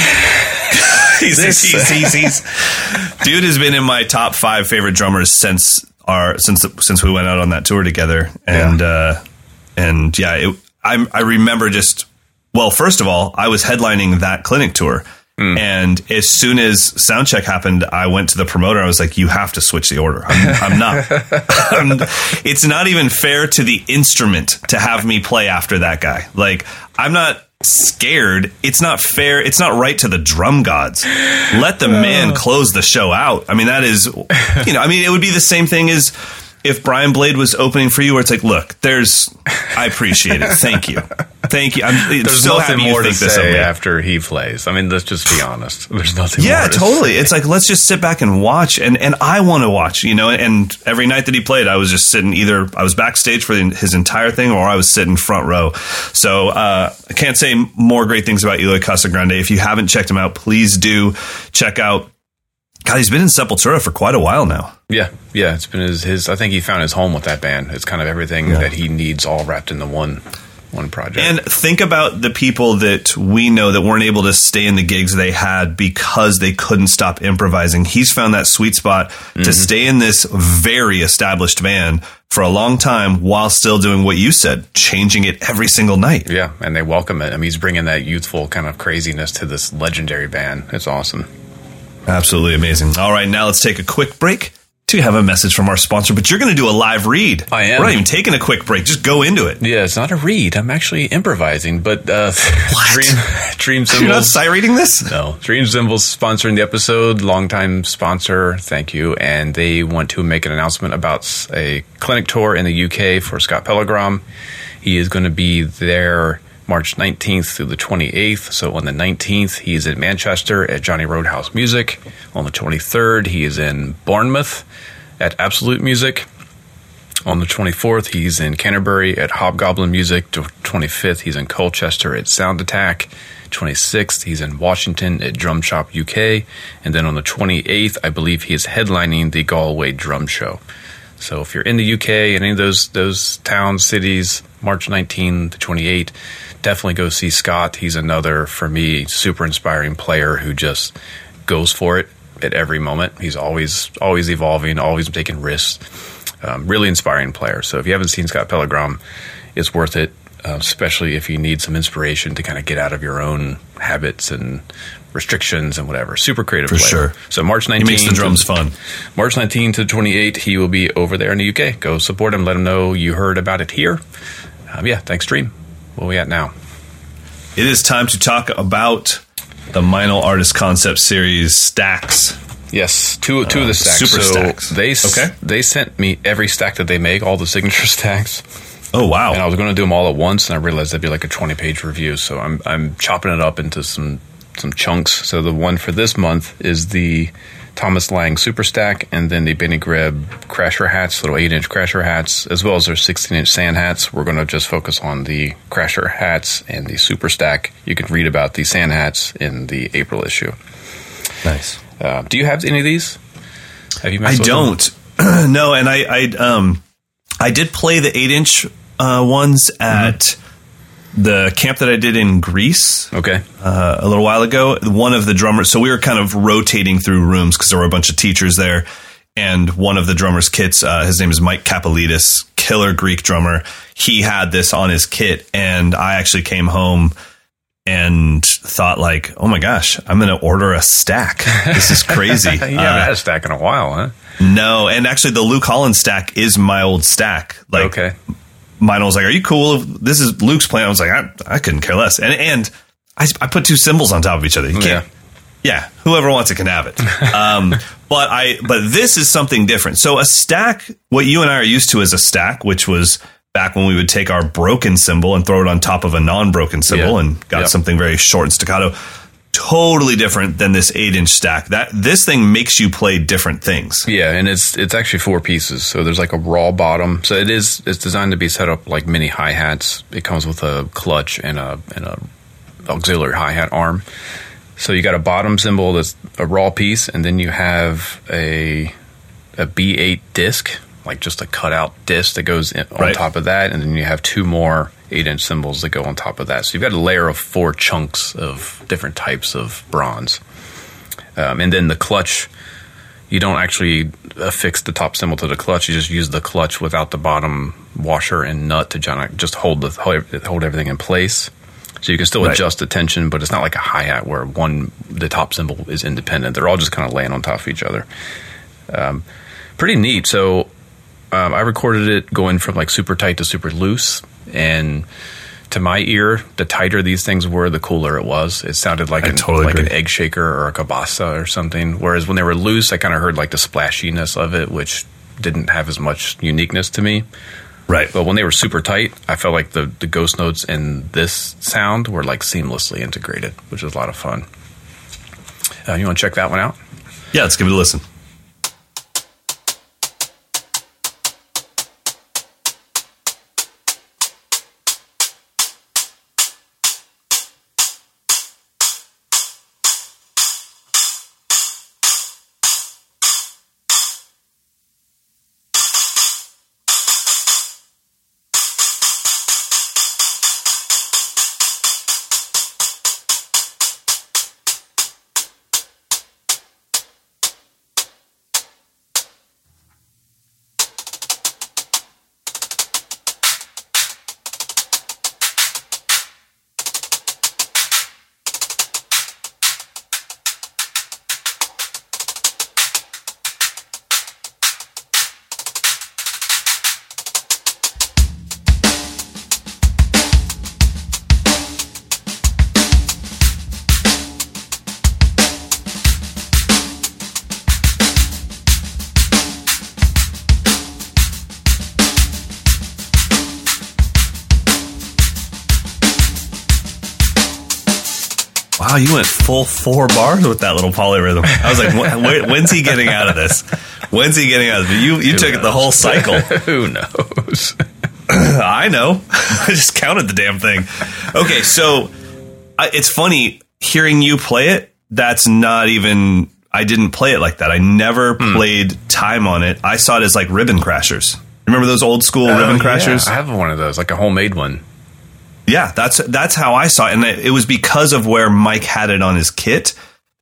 he's, he's, he's, he's dude has been in my top five favorite drummers since our since since we went out on that tour together, and uh, and yeah, it, I I remember just well, first of all, I was headlining that clinic tour. And as soon as sound check happened, I went to the promoter. I was like, "You have to switch the order. I'm, I'm not. I'm- it's not even fair to the instrument to have me play after that guy. Like, I'm not scared. It's not fair. It's not right to the drum gods. Let the man close the show out. I mean, that is, you know, I mean, it would be the same thing as if Brian Blade was opening for you, where it's like, look, there's, I appreciate it. Thank you, thank you. I'm There's so nothing more to think this of say after he plays. I mean, let's just be honest. There's nothing. Yeah, more to totally. say. It's like let's just sit back and watch, and and I want to watch, you know. And every night that he played, I was just sitting either I was backstage for his entire thing, or I was sitting front row. So uh, I can't say more great things about Eloy Casagrande. If you haven't checked him out, please do check out. God, he's been in Sepultura for quite a while now. Yeah, yeah. It's been his, his. I think he found his home with that band. It's kind of everything that he needs, all wrapped into one one project. And think about the people that we know that weren't able to stay in the gigs they had because they couldn't stop improvising. He's found that sweet spot to mm-hmm. stay in this very established band for a long time while still doing what you said, changing it every single night. yeah, and they welcome it. I mean, he's bringing that youthful kind of craziness to this legendary band. It's awesome. Absolutely amazing. All right, now let's take a quick break to have a message from our sponsor, but you're going to do a live read. I am. We're not even taking a quick break. Just go into it. Yeah, it's not a read. I'm actually improvising, but uh, Dream Dream You're not Cymbals. sight reading this? No, Dream Cymbals sponsoring the episode. Longtime sponsor, thank you. And they want to make an announcement about a clinic tour in the UK for Scott Pellegrom. He is going to be there March 19th through the 28th. So on the 19th, he is in Manchester at Johnny Roadhouse Music. On the 23rd, he is in Bournemouth at Absolute Music. On the 24th, he's in Canterbury at Hobgoblin Music. The 25th, he's in Colchester at Sound Attack. 26th, he's in Washington at Drum Shop UK. And then on the 28th, I believe he is headlining the Galway Drum Show. So if you're in the UK, any of those those towns, cities, March 19 to 28, definitely go see Scott. He's another, for me, super inspiring player who just goes for it at every moment. He's always always evolving, always taking risks. Um, really inspiring player. So if you haven't seen Scott Pellegrom, it's worth it, uh, especially if you need some inspiration to kind of get out of your own habits and restrictions and whatever. Super creative For player. sure. So March 19th. He makes the drums fun. March 19 to 28, he will be over there in the UK. Go support him. Let him know you heard about it here. Um, yeah, thanks, Dream. Where we at now? It is time to talk about the Meinl Artist Concept Series stacks. Yes, two two of the stacks. super so stacks. They Okay. they sent me every stack that they make, all the signature stacks, Oh wow! and I was going to do them all at once, and I realized that'd be like a 20 page review. So I'm I'm chopping it up into some some chunks. So the one for this month is the Thomas Lang Super Stack, and then the Benny Greb Crasher hats, little eight inch Crasher hats, as well as their 16 inch sand hats. We're going to just focus on the Crasher hats and the Super Stack. You can read about the sand hats in the April issue. nice. Uh, do you have any of these? Have you? I messed with them? don't. no, and I, I um I did play the eight inch uh, ones at the camp that I did in Greece Okay. uh, a little while ago. One of the drummers, so we were kind of rotating through rooms because there were a bunch of teachers there. And one of the drummers' kits, uh, his name is Mike Kapelidis, killer Greek drummer. He had this on his kit, and I actually came home and thought like, "Oh my gosh, I'm going to order a stack. This is crazy." you haven't Uh, had a stack in a while, huh? no, and actually, the Luke Holland stack is my old stack. Like, okay. Mine was like, "Are you cool? if This is Luke's plan." I was like, "I, I couldn't care less." And and I, I put two cymbals on top of each other. You can't. Yeah, whoever wants it can have it. Um, but I but this is something different. So a stack, what you and I are used to as a stack, which was back when we would take our broken cymbal and throw it on top of a non-broken cymbal Yeah. and got Yeah. something very short and staccato. Totally different than this eight inch stack. That this thing makes you play different things. Yeah, and it's it's actually four pieces. So there's like a raw bottom. So it is it's designed to be set up like mini hi hats. It comes with a clutch and a and a auxiliary hi hat arm. So you got a bottom cymbal that's a raw piece, and then you have a a B8 disc, like just a cutout disc that goes in, on Right. top of that, and then you have two more eight inch cymbals that go on top of that. So you've got a layer of four chunks of different types of bronze, um, and then the clutch. You don't actually affix the top cymbal to the clutch. You just use the clutch without the bottom washer and nut to just hold the hold everything in place. So you can still Right. adjust the tension, but it's not like a hi hat where one the top cymbal is independent. They're all just kind of laying on top of each other. Um, pretty neat. So um, I recorded it going from like super tight to super loose, and to my ear, the tighter these things were, the cooler it was. It sounded like I an, totally like an egg shaker or a cabasa or something. Whereas when they were loose, I kind of heard like the splashiness of it, which didn't have as much uniqueness to me. Right. But when they were super tight, I felt like the, the ghost notes in this sound were like seamlessly integrated, which was a lot of fun. Uh, you want to check that one out? Yeah, let's give it a listen. Wow, you went full four bars with that little polyrhythm. I was like, "Wh- wh- when's he getting out of this? When's he getting out of it? You you took it the whole cycle. Who knows? I know. I just counted the damn thing. Okay, so I, it's funny hearing you play it. That's not even. I didn't play it like that. I never Hmm. played time on it. I saw it as like ribbon crashers. Remember those old school ribbon Oh, crashers? yeah, I have one of those, like a homemade one. Yeah, that's that's how I saw it, and it it was because of where Mike had it on his kit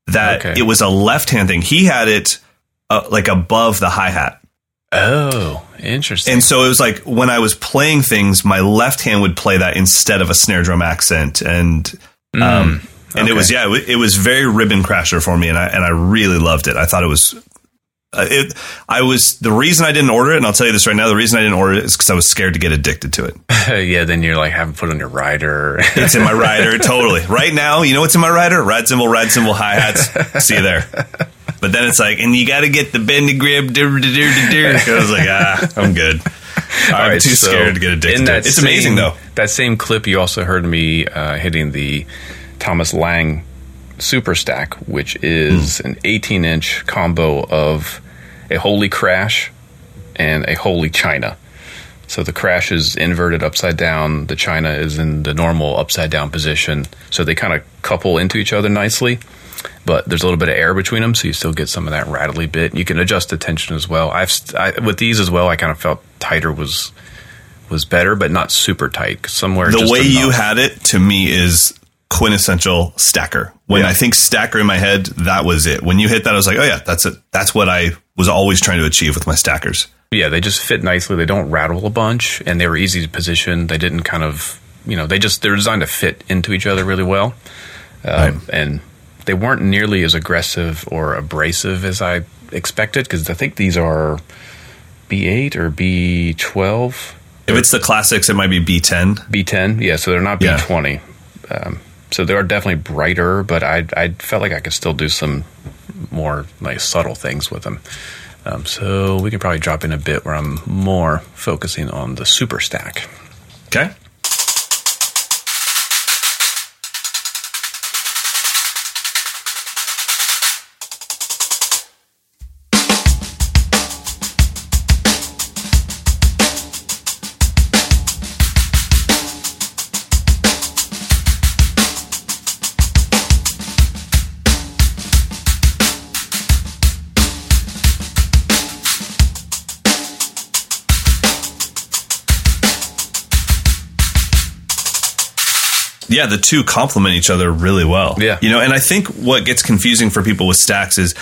that Okay. it was a left hand thing. He had it uh, like above the hi hat, Oh, interesting. and so it was like when I was playing things, my left hand would play that instead of a snare drum accent, and um, and it was yeah, it was very ribbon crasher for me, and I and I really loved it. I thought it was. Uh, it, I was the reason I didn't order it, and I'll tell you this right now. The reason I didn't order it is because I was scared to get addicted to it. yeah, then you're like having put on your rider. It's in my rider, totally. Right now, you know what's in my rider? Ride cymbal, ride cymbal, hi hats. See you there. But then it's like, and you got to get the bendy grip. I was like, ah, I'm good. I'm All right, too so scared to get addicted to it. It's same- amazing, though. That same clip, you also heard me uh, hitting the Thomas Lang Super Stack, which is Hmm. an 18 inch combo of a Holy Crash and a Holy China. So the crash is inverted upside down. The China is in the normal upside down position. So they kind of couple into each other nicely. But there's a little bit of air between them, so you still get some of that rattly bit. You can adjust the tension as well. I've I, with these as well. I kind of felt tighter was was better, but not super tight. Somewhere The way you had it to me is quintessential stacker. When Yeah. I think stacker in my head, that was it. When you hit that, I was like, oh yeah, that's it. That's what I was always trying to achieve with my stackers. yeah, they just fit nicely. They don't rattle a bunch, and they were easy to position. They didn't kind of, you know, they just they're designed to fit into each other really well, um, and they weren't nearly as aggressive or abrasive as I expected. Because I think these are B eight or B twelve, If it's the classics, it might be B10. B ten. Yeah, so they're not B Yeah. twenty. Um, so they are definitely brighter, but I I felt like I could still do some more like subtle things with them. Um, so we can probably drop in a bit where I'm more focusing on the super stack. Okay. Yeah, the two complement each other really well. Yeah. You know, and I think what gets confusing for people with stacks is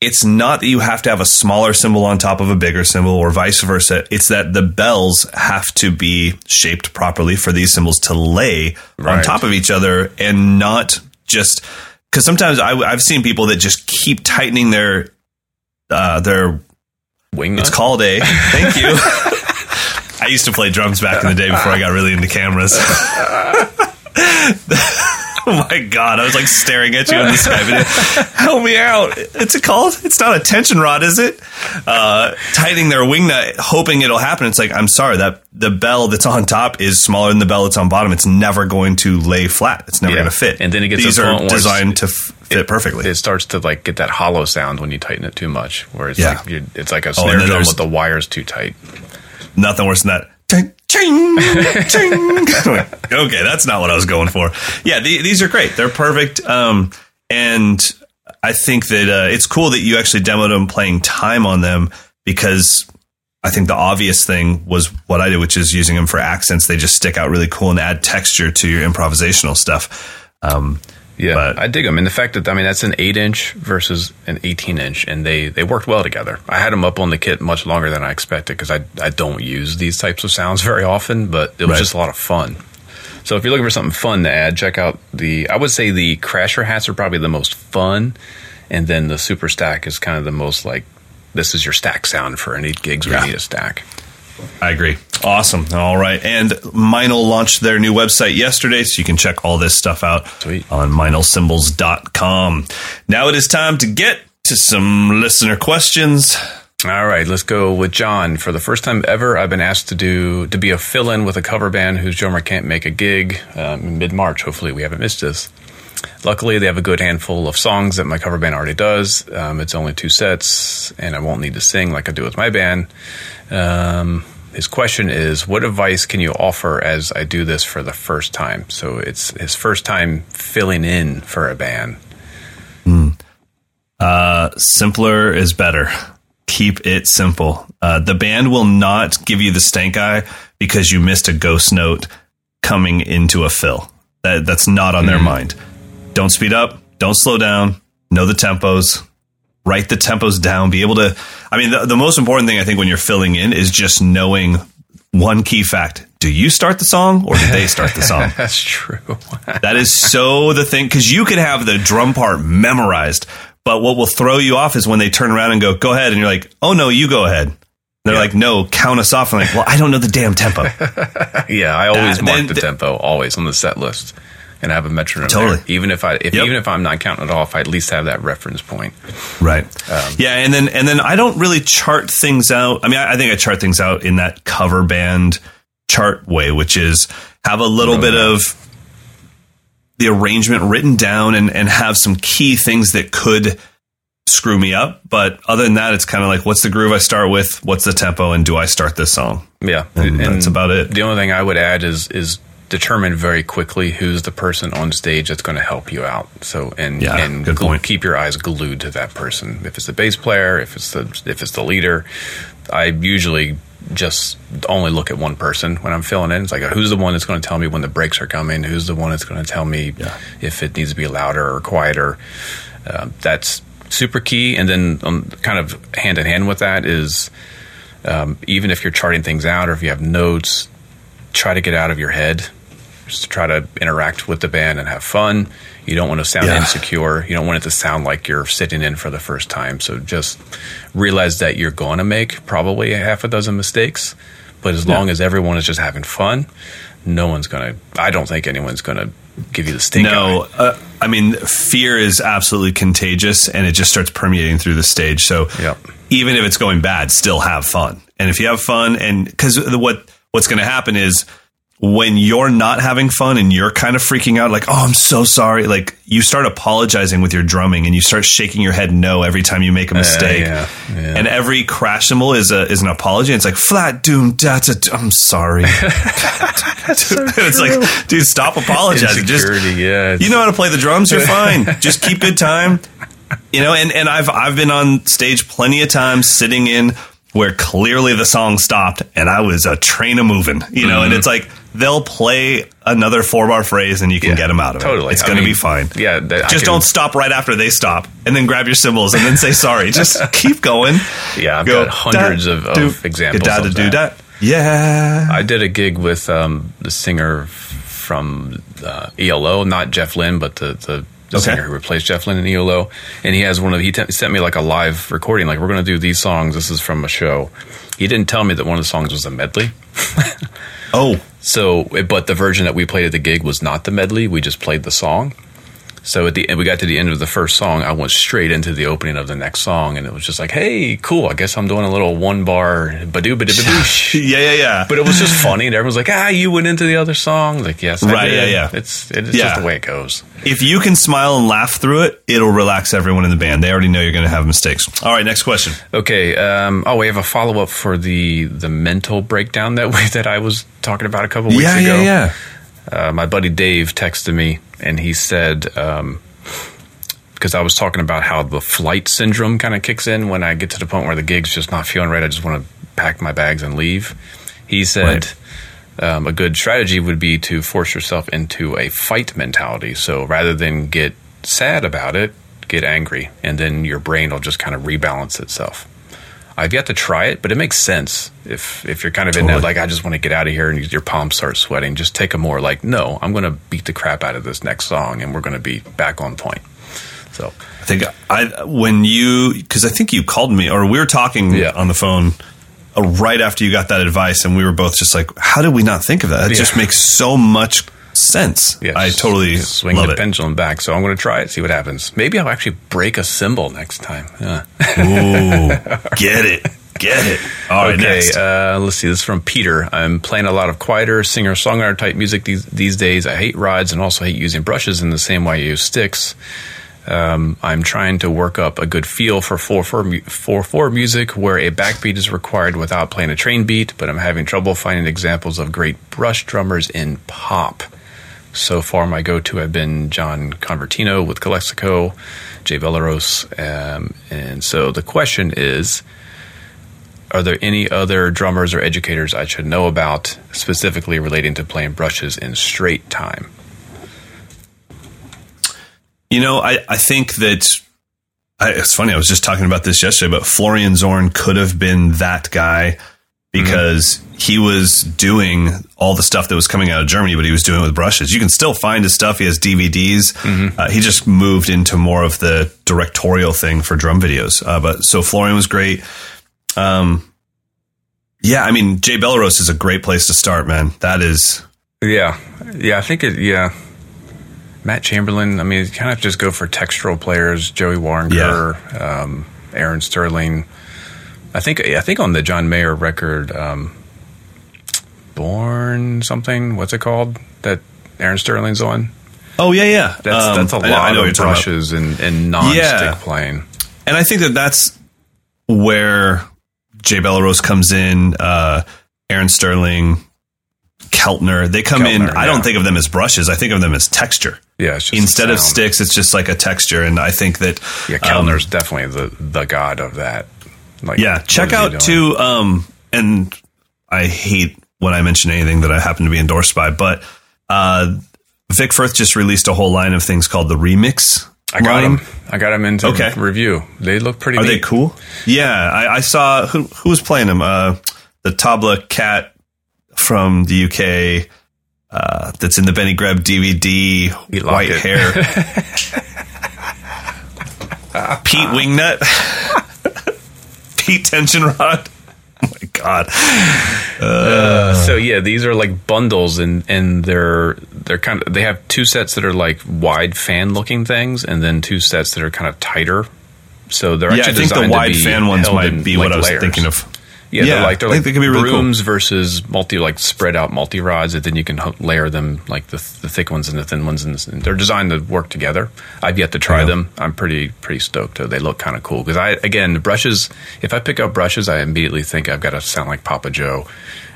it's not that you have to have a smaller cymbal on top of a bigger cymbal or vice versa. It's that the bells have to be shaped properly for these cymbals to lay on top of each other and not just because sometimes I, I've seen people that just keep tightening their uh, their Wing it's called a thank you. I used to play drums back in the day before I got really into cameras. oh my god, I was like staring at you in the sky. But help me out. It's a called. It's not a tension rod, is it? Uh, tightening their wing nut, hoping it'll happen. It's like I'm sorry that the bell that's on top is smaller than the bell that's on bottom. It's never going to lay flat. It's never Yeah. going to fit. And then it gets these are point where it's- designed to f- fit perfectly. it starts to like get that hollow sound when you tighten it too much, where it's Yeah. like it's like a and snare then drum with the wires too tight. Nothing worse than that. Ching, ching. okay, that's not what I was going for. Yeah, the, these are great. They're perfect. Um, and I think that uh, it's cool that you actually demoed them playing time on them because I think the obvious thing was what I did, which is using them for accents. They just stick out really cool and add texture to your improvisational stuff. Um, Yeah, But- I dig them. And the fact that I mean that's an eight inch versus an eighteen inch, and they they worked well together. I had them up on the kit much longer than I expected because I I don't use these types of sounds very often, but it was Right. just a lot of fun. So if you're looking for something fun to add, check out the. I would say the Crasher hats are probably the most fun, and then the Super Stack is kind of the most like this is your stack sound for any gigs where you need a stack. I agree. Awesome. All right. And Meinl launched their new website yesterday, so you can check all this stuff out Sweet. on meinlcymbals.com. Now it is time to get to some listener questions. All right, let's go with John. For the first time ever, I've been asked to do to be a fill-in with a cover band whose drummer can't make a gig um, mid-March. Hopefully, we haven't missed this. Luckily, they have a good handful of songs that my cover band already does. Um, it's only two sets, and I won't need to sing like I do with my band. Um, his question is, what advice can you offer as I do this for the first time? So it's his first time filling in for a band. Mm. Uh, simpler is better. Keep it simple. Uh, the band will not give you the stank eye because you missed a ghost note coming into a fill. That, that's not on their mind. Don't speed up. Don't slow down. Know the tempos. Write the tempos down. Be able to. I mean, the, the most important thing I think when you're filling in is just knowing one key fact. Do you start the song or did they start the song? That's true. That is so the thing because you can have the drum part memorized, but what will throw you off is when they turn around and go, "Go ahead," and you're like, "Oh no, you go ahead." They're Yeah. like, "No, count us off." I'm like, "Well, I don't know the damn tempo." yeah, I always Uh, mark then the the- tempo always on the set list, and have a metronome. Totally. there. Even if I, if, Yep. even if I'm not counting it off, I at least have that reference point. right? Um, yeah, and then and then I don't really chart things out. I mean, I, I think I chart things out in that cover band chart way, which is have a little bit of the arrangement written down and and have some key things that could screw me up. But other than that, it's kind of like, what's the groove I start with? What's the tempo? And do I start this song? Yeah, And that's about it. The only thing I would add is is determine very quickly who's the person on stage that's going to help you out. So and Yeah, and point. keep your eyes glued to that person. If it's the bass player, if it's the if it's the leader, I usually just only look at one person when I'm filling in. It's like who's the one that's going to tell me when the breaks are coming? Who's the one that's going to tell me Yeah. if it needs to be louder or quieter? Uh, that's super key. And then um, kind of hand in hand with that is um, even if you're charting things out or if you have notes, try to get out of your head. Just try to interact with the band and have fun. You don't want to sound Yeah. insecure. You don't want it to sound like you're sitting in for the first time. So just realize that you're going to make probably a half a dozen mistakes. But as long as everyone is just having fun, no one's going to, I don't think anyone's going to give you the stink No, uh, I mean, fear is absolutely contagious and it just starts permeating through the stage. So Yep. even if it's going bad, still have fun. And if you have fun, and because what what's going to happen is when you're not having fun and you're kind of freaking out, like, oh, I'm so sorry. Like you start apologizing with your drumming and you start shaking your head no every time you make a mistake. yeah, yeah. And every crash cymbal is a is an apology. It's like flat doom da. da, I'm sorry. it's like, dude, stop apologizing. Just yeah. you know how to play the drums. You're fine. Just keep good time. You know, and, and I've I've been on stage plenty of times sitting in where clearly the song stopped and I was a train a moving. You know, and it's like they'll play another four bar phrase and you can Yeah, get them out of totally. it. It's going to be fine. yeah, I just can- don't stop right after they stop, and then grab your cymbals and then say sorry. Just keep going. Yeah, I've Go, got hundreds of, da, of do, examples da, da, of do, that. Yeah. I did a gig with um, the singer from uh, ELO, not Jeff Lynne, but the, the, the Okay. singer who replaced Jeff Lynne in ELO. And he has one of he t- sent me like a live recording, like we're going to do these songs. This is from a show. He didn't tell me that one of the songs was a medley. oh, So, eh, but the version that we played at the gig was not the medley. We just played the song. So at the end, we got to the end of the first song. I went straight into the opening of the next song, and it was just like, "Hey, cool! I guess I'm doing a little one bar badoo badoo yeah, yeah, yeah. But it was just funny, and everyone's like, "Ah, you went into the other song." Like, yes, I Right, did. yeah, yeah. It's it's Yeah. just the way it goes. If you can smile and laugh through it, it'll relax everyone in the band. They already know you're going to have mistakes. All right, next question. Okay. Um, oh, we have a follow up for the the mental breakdown that we that I was talking about a couple weeks yeah, ago. yeah, yeah. uh, my buddy Dave texted me and he said, um, because I was talking about how the flight syndrome kind of kicks in when I get to the point where the gig's just not feeling right. I just want to pack my bags and leave. He said um, a good strategy would be to force yourself into a fight mentality. So rather than get sad about it, get angry, and then your brain will just kind of rebalance itself. I've yet to try it, but it makes sense if if you're kind of in that like I just want to get out of here and your palms start sweating. Just take a more like no, I'm going to beat the crap out of this next song and we're going to be back on point. So I think I when you because I think you called me or we were talking Yeah. on the phone uh, right after you got that advice, and we were both just like, "How did we not think of that? It just makes so much sense." yeah, I totally swing love the it. pendulum back. So I'm going to try it, see what happens. Maybe I'll actually break a cymbal next time. Yeah. Ooh, get it, get it. All right, okay, uh, let's see. This is from Peter. I'm playing a lot of quieter singer songwriter type music these, these days. I hate rides and also hate using brushes in the same way I use sticks. Um, I'm trying to work up a good feel for 4-4 music where a backbeat is required without playing a train beat, but I'm having trouble finding examples of great brush drummers in pop. So far, my go-to have been John Convertino with Calexico, Jay Bellerose, um, and so the question is are there any other drummers or educators I should know about specifically relating to playing brushes in straight time? You know, I, I think that I, it's funny. I was just talking about this yesterday, but Florian Zorn could have been that guy because mm-hmm. he was doing all the stuff that was coming out of Germany, but he was doing it with brushes. You can still find his stuff. He has DVDs. Mm-hmm. Uh, he just moved into more of the directorial thing for drum videos. Uh, but so Florian was great. Um, yeah, I mean, Jay Bellerose is a great place to start, man. That is. Yeah. Yeah, I think it, yeah. Matt Chamberlain, I mean, kind of just go for textural players, Joey Waronker, yeah. um, Aaron Sterling. I think I think on the John Mayer record, um, Born something. What's it called? That Aaron Sterling's on. Oh yeah, yeah. That's um, that's a lot I know, of brushes and, and non-stick yeah. playing. And I think that that's where Jay Bellerose comes in, uh, Aaron Sterling, Keltner. They come Keltner, in. I don't think of them as brushes. I think of them as texture. Yeah. Instead of sticks, it's just like a texture. And I think that yeah, Keltner's um, definitely the the god of that. Like, yeah, check out too. Um, and I hate when I mention anything that I happen to be endorsed by, but uh, Vic Firth just released a whole line of things called the Remix I got them. I got them into okay. review. They look pretty. Are neat. they cool? Yeah, I, I, saw who who was playing them. Uh, the Tabla Cat from the UK. Uh, that's in the Benny Greb DVD. White it. hair. Pete Wingnut. Pete Tension Rod. oh my god. Uh, so yeah, these are like bundles, and and they're they're kind of they have two sets that are like wide fan looking things, and then two sets that are kind of tighter. So they're yeah, I think the wide fan ones might be what I was thinking of. Yeah, yeah, they're like they're like they can be really brooms cool. versus multi like spread out multi rods, and then you can layer them like the, the thick ones and the thin ones, and they're designed to work together. I've yet to try them. I'm pretty pretty stoked. Though. They look kind of cool because I again the brushes. If I pick up brushes, I immediately think I've got to sound like Papa Joe,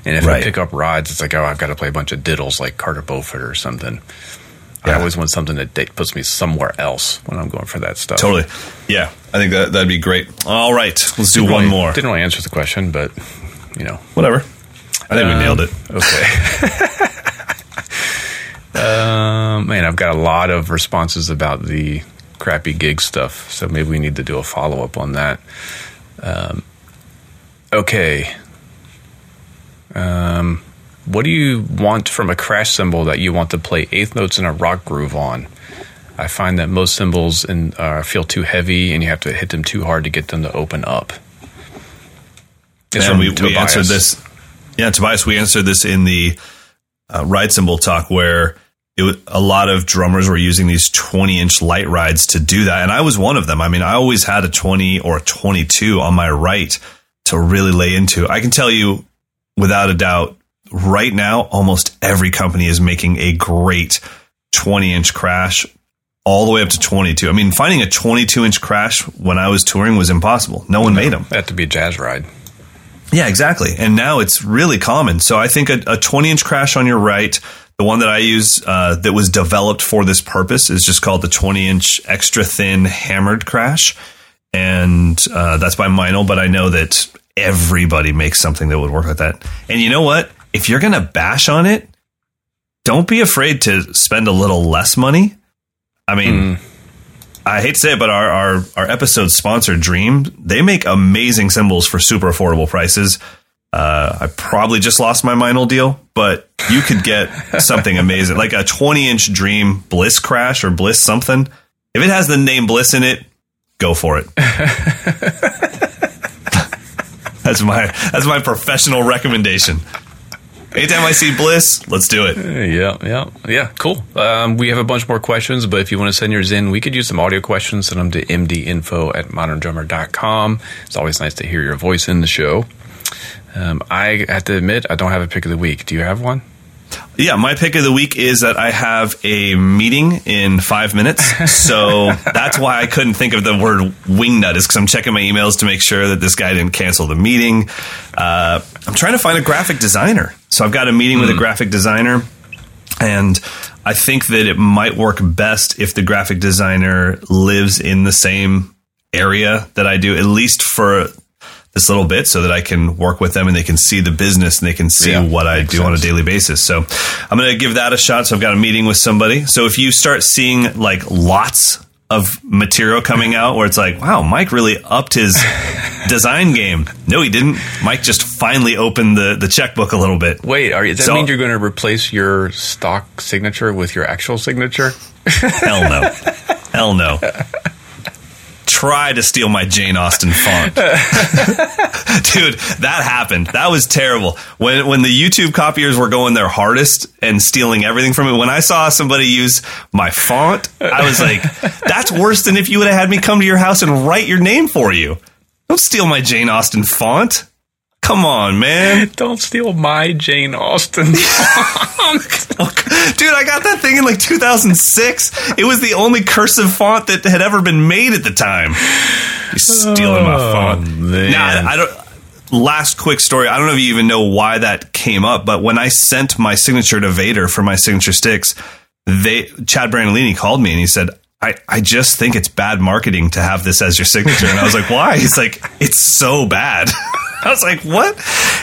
and if right. I pick up rods, it's like oh I've got to play a bunch of diddles like Carter Beauford or something. Yeah. I always want something that puts me somewhere else when I'm going for that stuff. Totally. Yeah, I think that that'd be great. All right, let's do didn't one really, more. Didn't really answer the question, but you know, whatever. I think um, we nailed it. Okay. um, man, I've got a lot of responses about the crappy gig stuff, so maybe we need to do a follow up on that. Um, okay. Um, what do you want from a crash cymbal that you want to play eighth notes in a rock groove on? I find that most cymbals in, uh, feel too heavy, and you have to hit them too hard to get them to open up. It's and we, we answered this. Yeah, Tobias, we answered this in the uh, ride cymbal talk where it was, a lot of drummers were using these 20 inch light rides to do that. And I was one of them. I mean, I always had a 20 or a 22 on my right to really lay into. I can tell you without a doubt, right now, almost every company is making a great 20 inch crash all the way up to 22. I mean, finding a 22 inch crash when I was touring was impossible. No one no, made them. That had to be a jazz ride. Yeah, exactly. And now it's really common. So I think a, a 20 inch crash on your right, the one that I use uh, that was developed for this purpose is just called the 20 inch extra thin hammered crash. And uh, that's by Meinl, but I know that everybody makes something that would work like that. And you know what? if you're going to bash on it, don't be afraid to spend a little less money. I mean, mm. I hate to say it, but our, our, our episode sponsor, Dream, they make amazing cymbals for super affordable prices. Uh, I probably just lost my Meinl deal, but you could get something amazing, like a 20 inch Dream Bliss Crash or Bliss something. If it has the name Bliss in it, go for it. that's my that's my professional recommendation. Anytime I see Bliss, let's do it. Yeah, yeah, yeah. Cool. Um, we have a bunch more questions, but if you want to send yours in, we could use some audio questions. Send them to mdinfo at moderndrummer.com. It's always nice to hear your voice in the show. Um, I have to admit, I don't have a pick of the week. Do you have one? Yeah, my pick of the week is that I have a meeting in five minutes. So that's why I couldn't think of the word wingnut, is because I'm checking my emails to make sure that this guy didn't cancel the meeting. Uh, I'm trying to find a graphic designer. So I've got a meeting with a graphic designer, and I think that it might work best if the graphic designer lives in the same area that I do, at least for this little bit so that I can work with them and they can see the business and they can see Yeah, what I do on a daily basis. So I'm going to give that a shot. So I've got a meeting with somebody. So if you start seeing like lots of material coming out where it's like, wow, Mike really upped his design game. No, he didn't. Mike just finally opened the, the checkbook a little bit. Wait, are, does that So- mean you're going to replace your stock signature with your actual signature? Hell no. Hell no. Try to steal my Jane Austen font. Dude, that happened. That was terrible. When when the YouTube copiers were going their hardest and stealing everything from it, when I saw somebody use my font, I was like, that's worse than if you would have had me come to your house and write your name for you. Don't steal my Jane Austen font. Come on, man. Don't steal my Jane Austen. Dude, I got that thing in like 2006. It was the only cursive font that had ever been made at the time. You're stealing my oh, font. man. Now, I, I don't. Last quick story. I don't know if you even know why that came up, but when I sent my signature to Vater for my signature sticks, they Chad Brandolini called me and he said, I, I just think it's bad marketing to have this as your signature. And I was like, why? He's like, it's so bad. I was like, what?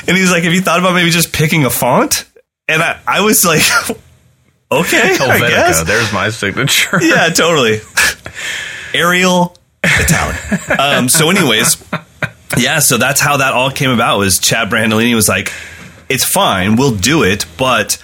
And he's like, have you thought about maybe just picking a font? And I, I was like, okay, I guess. There's my signature. Yeah, totally. Arial Italian. Um, so, anyways, yeah, so that's how that all came about. Was Chad Brandolini was like, "It's fine, we'll do it," but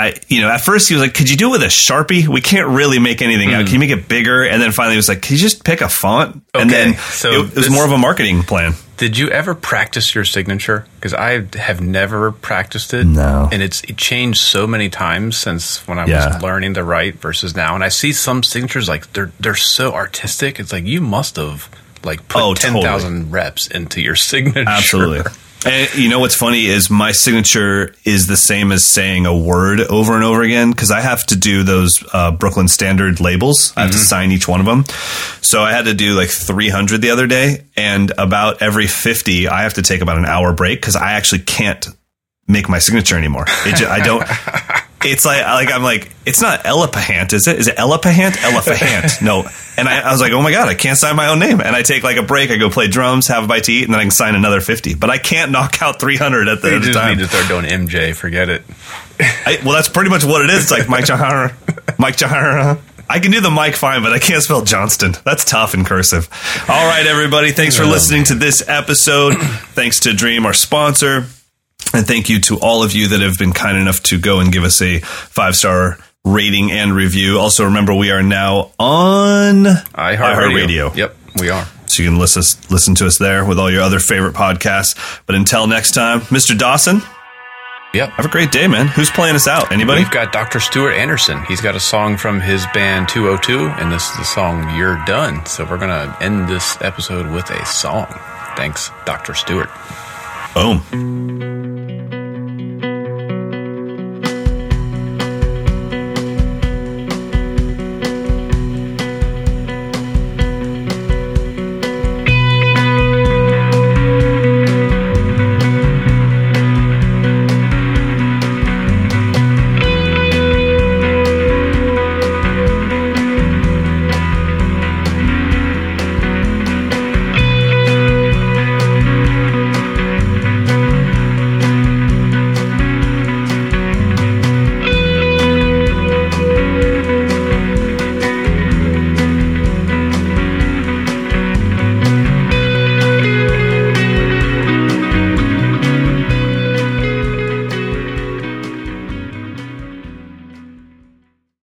I, you know, at first he was like, "Could you do it with a sharpie? We can't really make anything out. Hmm. Can you make it bigger?" And then finally he was like, "Can you just pick a font?" And then so it, it was this- more of a marketing plan. Did you ever practice your signature? Because I have never practiced it. No. And it's it changed so many times since when I Yeah. was learning to write versus now. And I see some signatures like they're they're so artistic. It's like you must have like put oh, ten thousand totally. reps into your signature. Absolutely. And you know what's funny is my signature is the same as saying a word over and over again because I have to do those uh, Brooklyn Standard labels. I have to sign each one of them. So I had to do like 300 the other day, and about every 50, I have to take about an hour break because I actually can't make my signature anymore. It ju- I don't. It's like like I'm like it's not Elipahant, is it? Is it Elipahant? Elipahant. No. And I, I was like, oh my god, I can't sign my own name. And I take like a break. I go play drums, have a bite to eat, and then I can sign another fifty. But I can't knock out three hundred at the, You the just time. need to start doing MJ. Forget it. I, well, that's pretty much what it is. It's like Mike Jahara, Mike Jahara. I can do the Mike fine, but I can't spell Johnston. That's tough in cursive. All right, everybody. Thanks for listening to this episode. Thanks to Dream, our sponsor. And thank you to all of you that have been kind enough to go and give us a five star rating and review. Also, remember we are now on iHeartRadio. Yep, we are. So you can listen, listen to us there with all your other favorite podcasts. But until next time, Mr. Dawson, Yep. have a great day, man. Who's playing us out? Anybody? We've got Dr. Stuart Anderson. He's got a song from his band 202, and this is the song You're Done. So we're going to end this episode with a song. Thanks, Dr. Stewart. Boom.